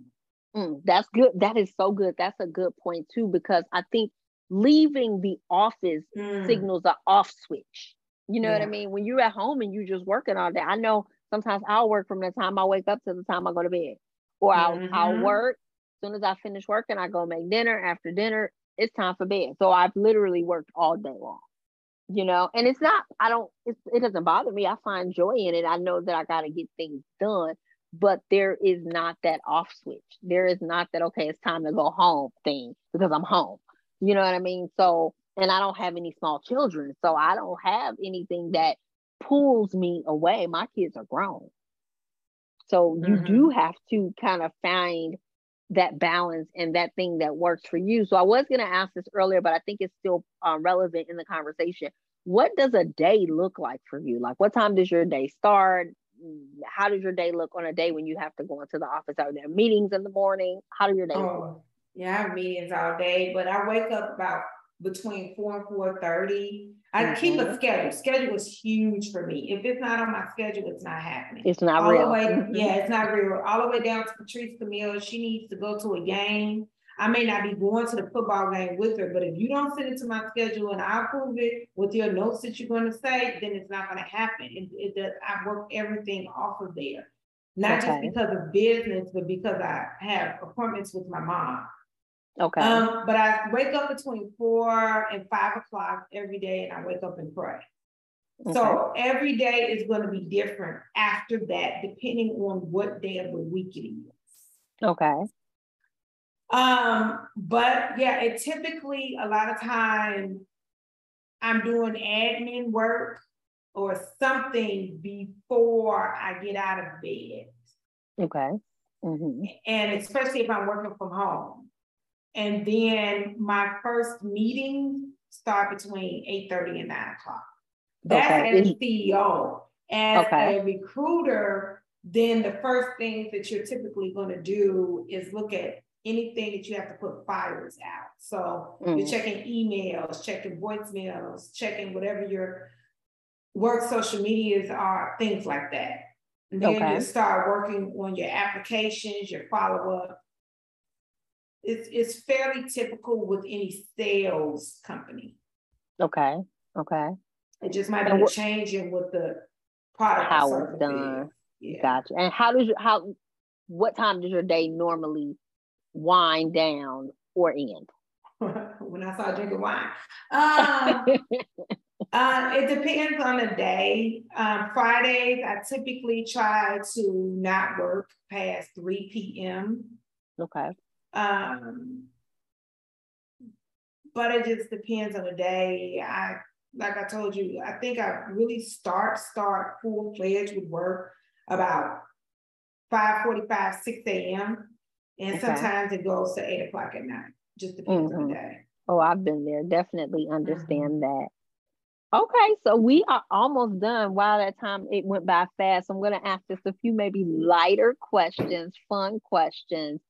Mm, that's good. That is so good. That's a good point too, because I think leaving the office Mm. signals an off switch. You know what I mean? When you're at home and you're just working all day, I know sometimes I'll work from the time I wake up to the time I go to bed, or I'll I'll Mhm. work. As soon as I finish working, I go make dinner. After dinner, it's time for bed. So I've literally worked all day long. You know, and it's not. I don't. It's, it doesn't bother me. I find joy in it. I know that I got to get things done, but there is not that off switch. There is not that okay, it's time to go home thing because I'm home. You know what I mean? So, and I don't have any small children, so I don't have anything that pulls me away. My kids are grown. So you do have to kind of find that balance and that thing that works for you. So I was going to ask this earlier, but I think it's still uh, relevant in the conversation. What does a day look like for you? Like, what time does your day start? How does your day look on a day when you have to go into the office? Are there meetings in the morning? How do your days look? Oh, yeah, I have meetings all day, but I wake up about between four and four thirty. I keep a Mhm. schedule. Schedule is huge for me. If it's not on my schedule, it's not happening. It's not all real. the way, Mhm. yeah, it's not real. All the way down to Patrice Camille. She needs to go to a game. I may not be going to the football game with her, but if you don't send it to my schedule and I approve it with your notes that you're going to say, then it's not going to happen. It, it does. I work everything off of there, not just because of business, but because I have appointments with my mom. Okay. Um, but I wake up between four and five o'clock every day, and I wake up and pray. So every day is going to be different after that, depending on what day of the week it is. okay. Um, but yeah, it typically a lot of time I'm doing admin work or something before I get out of bed. Okay. hmm And especially if I'm working from home. And then my first meeting start between eight thirty and nine o'clock. That's Okay. as a CEO. As Okay. a recruiter, then the first things that you're typically going to do is look at anything that you have to put fires out. So you're Mm. checking emails, checking voicemails, checking whatever your work social medias are, things like that. And then Okay. you start working on your applications, your follow-up. It's, it's fairly typical with any sales company. Okay. Okay. It just might be what- changing with the product. How it's is. done. Yeah. Gotcha. And how does your how what time does your day normally wind down or end? when I start drinking wine. Um, uh, it depends on the day. Um, Fridays, I typically try to not work past 3 p.m. okay. Um, but it just depends on the day. I like I told you, I think I really start start full fledged with work about 5:45, 6 a.m. And Okay. sometimes it goes to eight o'clock at night. Just depends on Mhm. the day. Oh, I've been there. Definitely understand that. Okay, so we are almost done. Wow, that time it went by fast. I'm gonna ask just a few maybe lighter questions, fun questions,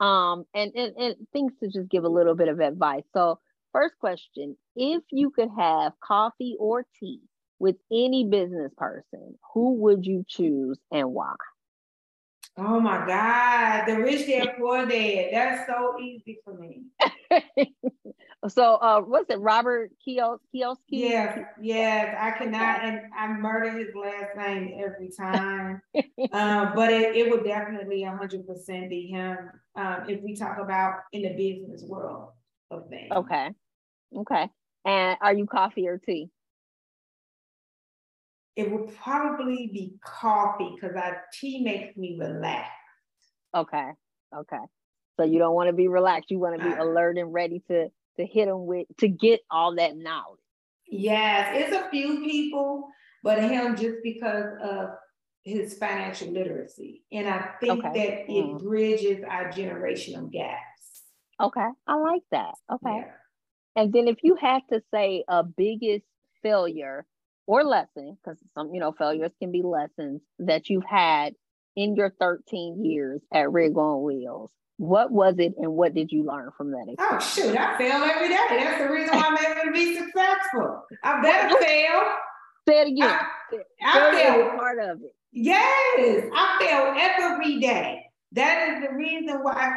um, and, and and things to just give a little bit of advice. So, first question: If you could have coffee or tea with any business person, who would you choose and why? Oh my God, the rich dad poor dad. That's so easy for me. so uh what's it, Robert Kios Kiyosaki? Yes, yes. I cannot and I murder his last name every time. um, but it, it would definitely hundred percent be him um, if we talk about in the business world of things. Okay. Okay. And are you coffee or tea? It would probably be coffee because our tea makes me relax. Okay. Okay. So you don't want to be relaxed. You want to be uh, alert and ready to to hit them with to get all that knowledge. Yes, it's a few people, but him just because of his financial literacy. And I think okay. that it mm. bridges our generational gaps. Okay. I like that. Okay. Yeah. And then if you had to say a biggest failure or lesson, because some, you know, failures can be lessons that you've had in your 13 years at Rig on Wheels. What was it and what did you learn from that oh, experience? Oh shoot, I fail every day. That's the reason why I'm able to be successful. I better fail. Say it again. I, I fail part of it. Yes, I fail every day. That is the reason why,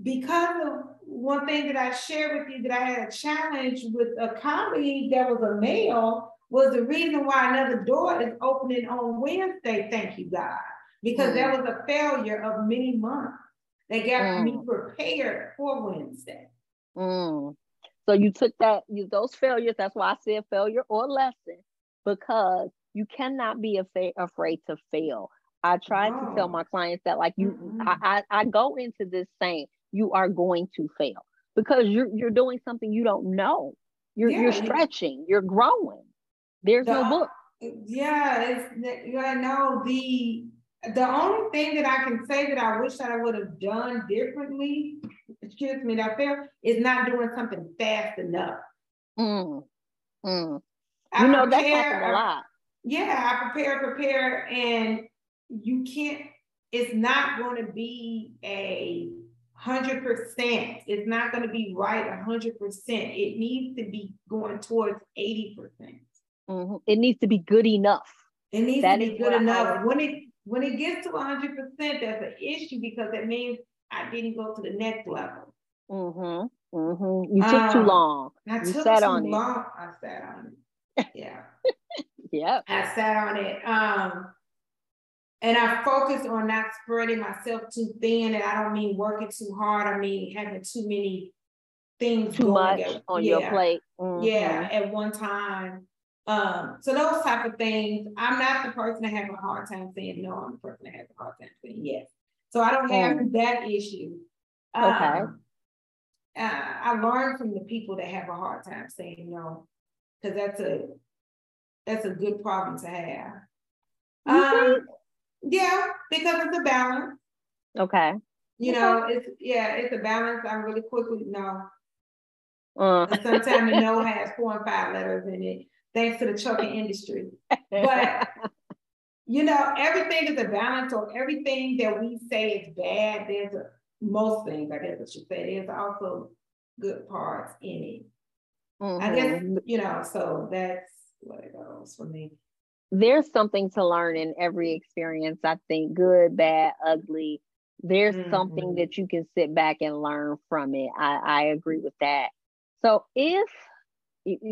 because of one thing that I shared with you that I had a challenge with a colleague that was a male was the reason why another door is opening on Wednesday. Thank you, God. Because mm. there was a failure of many months that got mm. me prepared for Wednesday. Mm. So you took that, you those failures, that's why I said failure or lesson, because you cannot be af- afraid to fail. I try to tell my clients that like you mm-hmm. I, I, I go into this saying you are going to fail because you're you're doing something you don't know. You're yeah. you're stretching, you're growing. There's the, no book. Yeah, it's I know the the only thing that I can say that I wish that I would have done differently, excuse me, that fair is not doing something fast enough. Mm. Mm. You know prepare, that happens a lot. Yeah, I prepare, prepare, and you can't. It's not going to be a hundred percent. It's not going to be right a hundred percent. It needs to be going towards eighty percent. Mm-hmm. It needs to be good enough. It needs that to be good enough. When it when it gets to 100%, that's an issue because it means I didn't go to the next level. Mm-hmm. Mm-hmm. You took um, too long. I you took sat too on long. It. I sat on it. Yeah. yeah. I sat on it. Um, and I focused on not spreading myself too thin. And I don't mean working too hard. I mean having too many things too much at, on yeah, your plate. Mm-hmm. Yeah, at one time. Um, so those type of things, I'm not the person that have a hard time saying no. I'm the person that has a hard time saying yes. So I don't have mm. that issue. Okay. Um, uh, I learned from the people that have a hard time saying no, because that's a that's a good problem to have. Um, yeah, because it's a balance. Okay. You okay. know, it's yeah, it's a balance. I'm really quickly no. Uh. sometimes the no has four and five letters in it thanks to the trucking industry. But you know, everything is a balance, or everything that we say is bad, there's a, most things, I guess I should say, there's also good parts in it. Mm-hmm. I guess, you know, so that's what it goes for me. There's something to learn in every experience, I think, good, bad, ugly. There's mm-hmm. something that you can sit back and learn from it. I, I agree with that. So if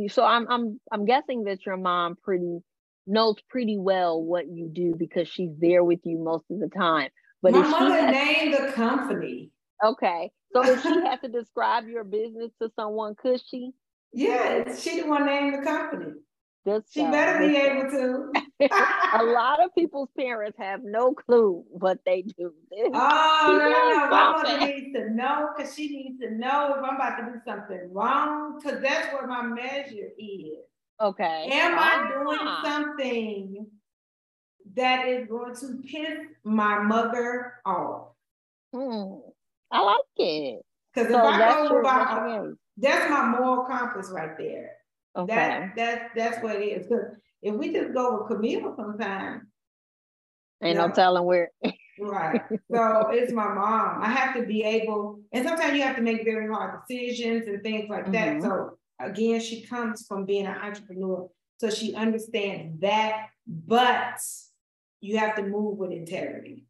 so I'm I'm I'm guessing that your mom pretty knows pretty well what you do because she's there with you most of the time. But my mother has, named the company. Okay, so if she had to describe your business to someone, could she? Yeah, she the one named the company. She better be able to. A lot of people's parents have no clue what they do. oh no, no, no! My mother needs to know because she needs to know if I'm about to do something wrong because that's what my measure is. Okay. Am ah. I doing something that is going to piss my mother off? Hmm. I like it. Because so if I go by, that's my moral compass right there. Okay. That that that's what it is. Because if we just go with Camille sometimes, ain't no, no telling where. right. So it's my mom. I have to be able, and sometimes you have to make very hard decisions and things like mm-hmm. that. So again, she comes from being an entrepreneur So she understands that, but you have to move with integrity.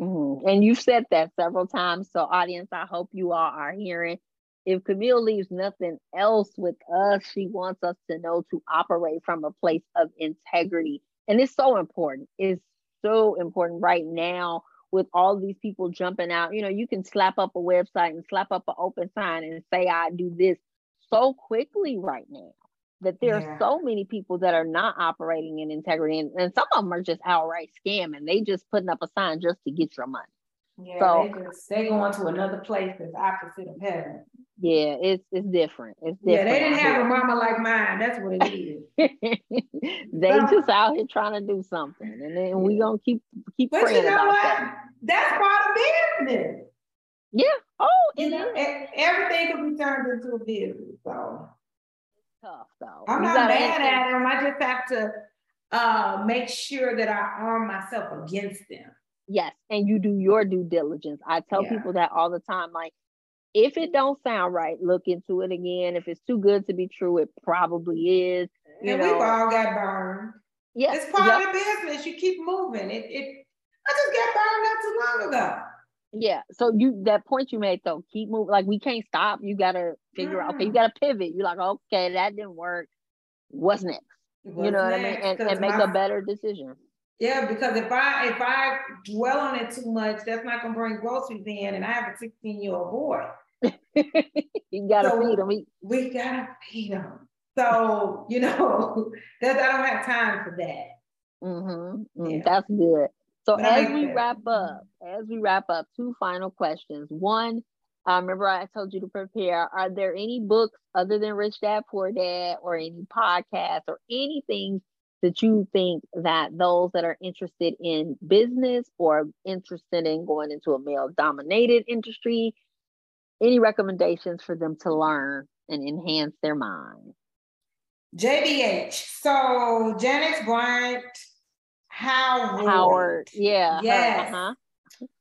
Mm-hmm. And you've said that several times. So, audience, I hope you all are hearing. If Camille leaves nothing else with us, she wants us to know to operate from a place of integrity. And it's so important. It's so important right now with all these people jumping out. You know, you can slap up a website and slap up an open sign and say, I do this so quickly right now that there yeah. are so many people that are not operating in integrity and, and, some of them are just outright scamming they just putting up a sign just to get your money yeah so, they just they going to another place that's opposite of heaven yeah it's it's different it's different yeah they didn't have a mama like mine that's what it is they so, just out here trying to do something and then yeah. we gonna keep keep but praying you know about what? that that's part of business yeah oh you know, everything can be turned into a business so tough though. I'm not mad at them. I just have to uh, make sure that I arm myself against them. Yes, and you do your due diligence. I tell yeah. people that all the time. Like, if it don't sound right, look into it again. If it's too good to be true, it probably is. You and know. we've all got burned. Yeah, it's part yep. of the business. You keep moving. It. It. I just got burned not too long ago. Yeah. So you that point you made though, keep moving. Like we can't stop. You gotta figure mm. out. Okay, you gotta pivot. You're like, okay, that didn't work. What's next? What's you know what I mean? And, and make my, a better decision. Yeah, because if I if I dwell on it too much, that's not gonna bring groceries in, and I have a 16 year old boy. you gotta so feed him. We, we gotta feed him. So you know, that I don't have time for that. Mm-hmm. Mm, yeah. That's good. So but as we wrap up, as we wrap up, two final questions. One, uh, remember I told you to prepare. Are there any books other than Rich Dad Poor Dad, or any podcasts, or anything that you think that those that are interested in business or interested in going into a male-dominated industry, any recommendations for them to learn and enhance their mind? JBH. So Janice Bryant Howard. Howard. Yeah. Yes. Uh-huh.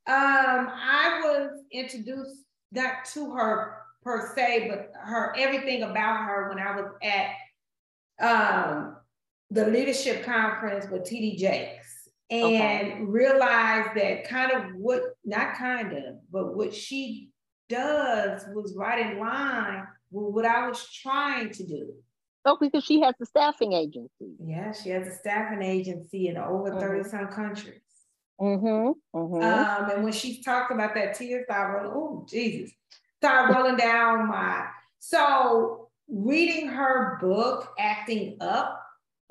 Um, I was introduced not to her per se, but her everything about her when I was at um, the leadership conference with TD Jakes and okay. realized that kind of what not kind of, but what she does was right in line with what I was trying to do. Oh, because she has the staffing agency. Yeah, she has a staffing agency in over mm-hmm. 30 some countries. Mm-hmm. Mm-hmm. Um, and when she talked about that tears started rolling, oh Jesus, started rolling down my so reading her book, Acting Up,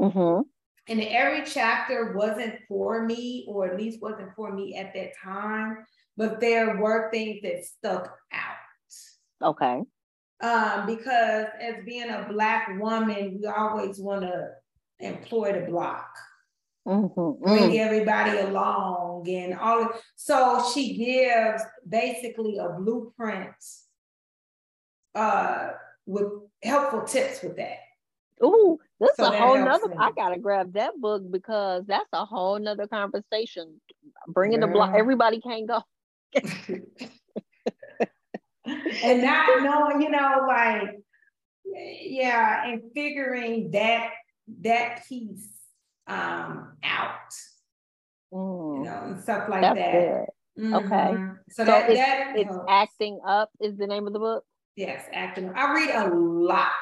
mm-hmm. and every chapter wasn't for me, or at least wasn't for me at that time, but there were things that stuck out. Okay um, because as being a black woman, we always want to employ the block. Mm-hmm. Bring mm. everybody along and all. So she gives basically a blueprint uh, with helpful tips with that. Ooh, that's so a whole nother. Me. I gotta grab that book because that's a whole nother conversation. Bringing the block, everybody can't go. and not knowing, you know, like, yeah, and figuring that that piece um out, mm. you know, and stuff like That's that. Mm-hmm. Okay. So, so that, it's, that it's acting up is the name of the book. Yes, acting. Up. I read a lot.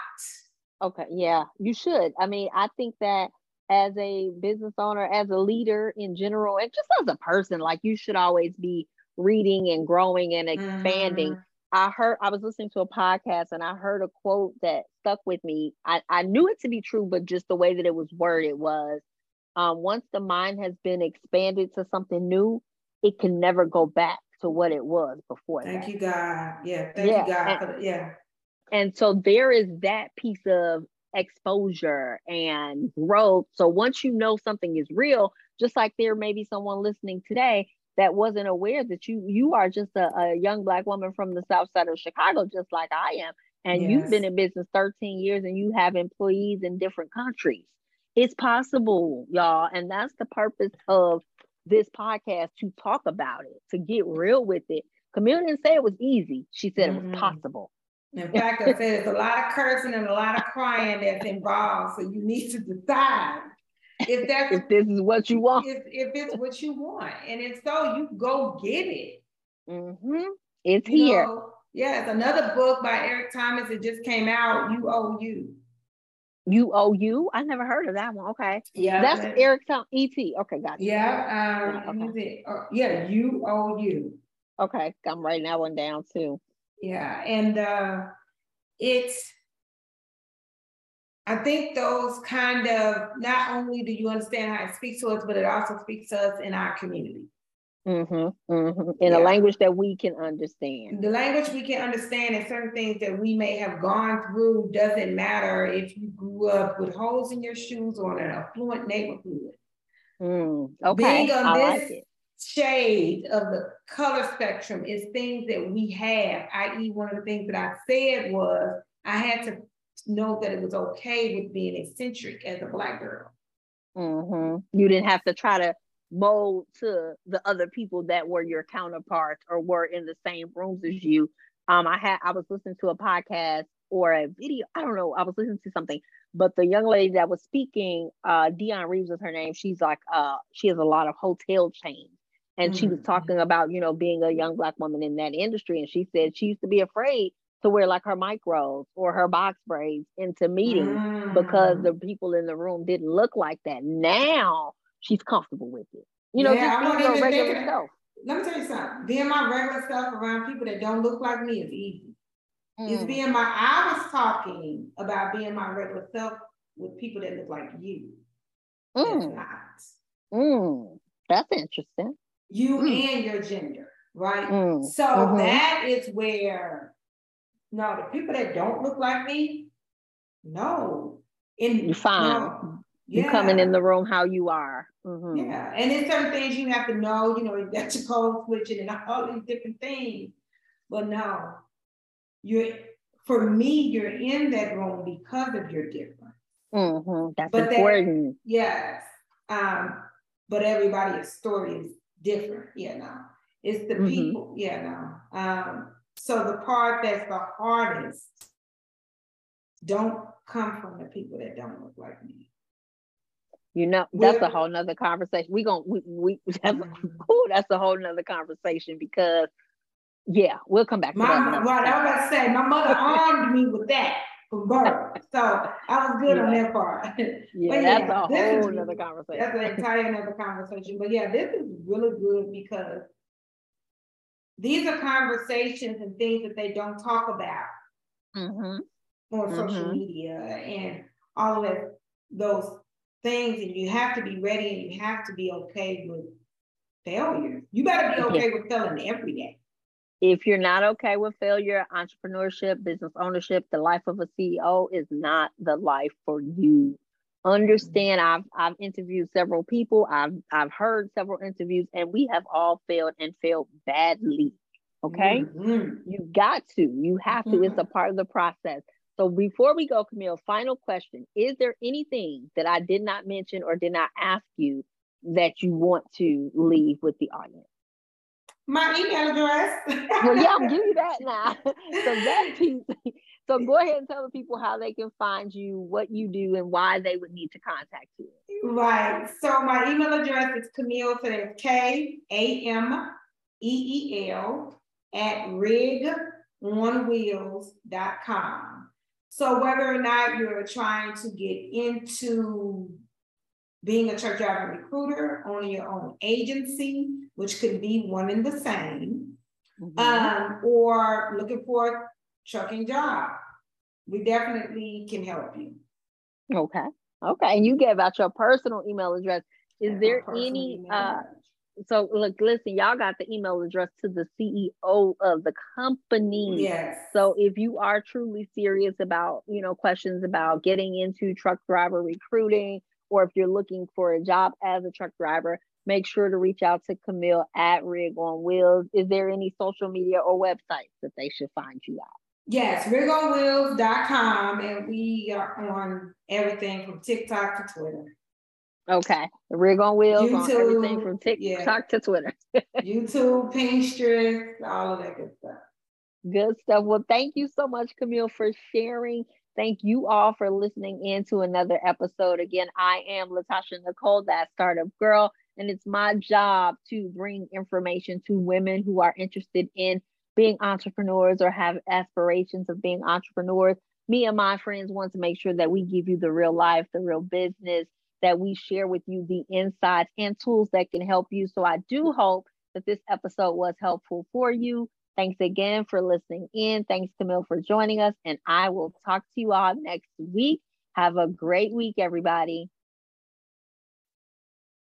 Okay, yeah, you should. I mean, I think that as a business owner, as a leader in general, and just as a person, like you should always be reading and growing and expanding. Mm-hmm. I heard I was listening to a podcast and I heard a quote that stuck with me. I, I knew it to be true, but just the way that it was worded was um, once the mind has been expanded to something new, it can never go back to what it was before. Thank that. you, God. Yeah, thank yeah. you, God. And, yeah. And so there is that piece of exposure and growth. So once you know something is real, just like there may be someone listening today that wasn't aware that you you are just a, a young black woman from the south side of Chicago, just like I am. And yes. you've been in business 13 years and you have employees in different countries. It's possible, y'all. And that's the purpose of this podcast to talk about it, to get real with it. Camille didn't say it was easy. She said mm-hmm. it was mm-hmm. possible. In fact, I said there's a lot of cursing and a lot of crying that's involved. So you need to decide if that's if this is what you want. If, if it's what you want. And if so, you go get it. Mm-hmm. It's you here. Know, it's another book by Eric Thomas that just came out, You Owe You. You owe you. I never heard of that one. Okay. Yeah. That's man. Eric Thomas. E.T. Okay, got you. Yeah. Um, okay. Uh, yeah. You owe you. Okay, I'm writing that one down too. Yeah, and uh, it's. I think those kind of not only do you understand how it speaks to us, but it also speaks to us in our community. Mm-hmm, mm-hmm. In yeah. a language that we can understand. The language we can understand and certain things that we may have gone through doesn't matter if you grew up with holes in your shoes or in an affluent neighborhood. Mm, okay. Being on I this like shade of the color spectrum is things that we have, i.e., one of the things that I said was I had to know that it was okay with being eccentric as a Black girl. Mm-hmm. You didn't have to try to mold to the other people that were your counterparts or were in the same rooms as you. Um, I had I was listening to a podcast or a video. I don't know. I was listening to something, but the young lady that was speaking, uh, Dion Reeves is her name. She's like, uh, she has a lot of hotel chains, and mm-hmm. she was mm-hmm. talking about you know being a young black woman in that industry, and she said she used to be afraid to wear like her micros or her box braids into meetings mm-hmm. because mm. the people in the room didn't look like that. Now she's comfortable with it. You know, yeah, just being your regular self. Let me tell you something. Being my regular self around people that don't look like me is easy. Mm. It's being my I was talking about being my regular self with people that look like you. Mm. That's not. Mm. That's interesting. You mm. and your gender, right? Mm. So mm-hmm. that is where no, the people that don't look like me, no. In you fine. No, yeah. You coming in the room how you are. Mm-hmm. Yeah, and there's certain things you have to know. You know, you got your code switching and all these different things. But no, you're for me, you're in that room because of your difference. Mm-hmm. That's but important. That, yes, um, but everybody's story is different. you know. it's the mm-hmm. people. you know. Um, so the part that's the hardest don't come from the people that don't look like me. You know, that's a whole nother conversation. We gonna we, we that's, mm-hmm. ooh, that's a whole nother conversation because yeah, we'll come back to my, that. Right, I was about to say my mother armed me with that from birth. So I was good yeah. on that part. Yeah, that's a whole nother conversation. That's an entire another conversation. But yeah, this is really good because these are conversations and things that they don't talk about mm-hmm. on social mm-hmm. media and all of those things and you have to be ready and you have to be okay with failure. You better be okay yeah. with failing every day. If you're not okay with failure, entrepreneurship, business ownership, the life of a CEO is not the life for you. Understand, I've I've interviewed several people, I've I've heard several interviews, and we have all failed and failed badly. Okay. Mm-hmm. You got to, you have to, mm-hmm. it's a part of the process. So before we go, Camille, final question. Is there anything that I did not mention or did not ask you that you want to leave with the audience? My email address. well, yeah, I'm giving you that now. so that piece. So go ahead and tell the people how they can find you, what you do, and why they would need to contact you. Right. So my email address is Camille, so that's K A M E E L at rigonwheels.com. So whether or not you're trying to get into being a truck driver recruiter, owning your own agency, which could be one and the same, mm-hmm. um, or looking for a trucking job, we definitely can help you. Okay. Okay. And you gave out your personal email address. Is yeah, there any uh, so look, listen, y'all got the email address to the CEO of the company. Yes. So if you are truly serious about, you know, questions about getting into truck driver recruiting, or if you're looking for a job as a truck driver, make sure to reach out to Camille at Rig on Wheels. Is there any social media or websites that they should find you at? Yes, rigonwheels.com, and we are on everything from TikTok to Twitter. Okay. Rig on wheels YouTube, on everything from TikTok yeah. to Twitter. YouTube, Pinterest, all of that good stuff. Good stuff. Well, thank you so much, Camille, for sharing. Thank you all for listening in to another episode. Again, I am Latasha Nicole, that startup girl, and it's my job to bring information to women who are interested in being entrepreneurs or have aspirations of being entrepreneurs. Me and my friends want to make sure that we give you the real life, the real business, that we share with you the insights and tools that can help you. So I do hope that this episode was helpful for you. Thanks again for listening in. Thanks, Camille, for joining us. And I will talk to you all next week. Have a great week, everybody.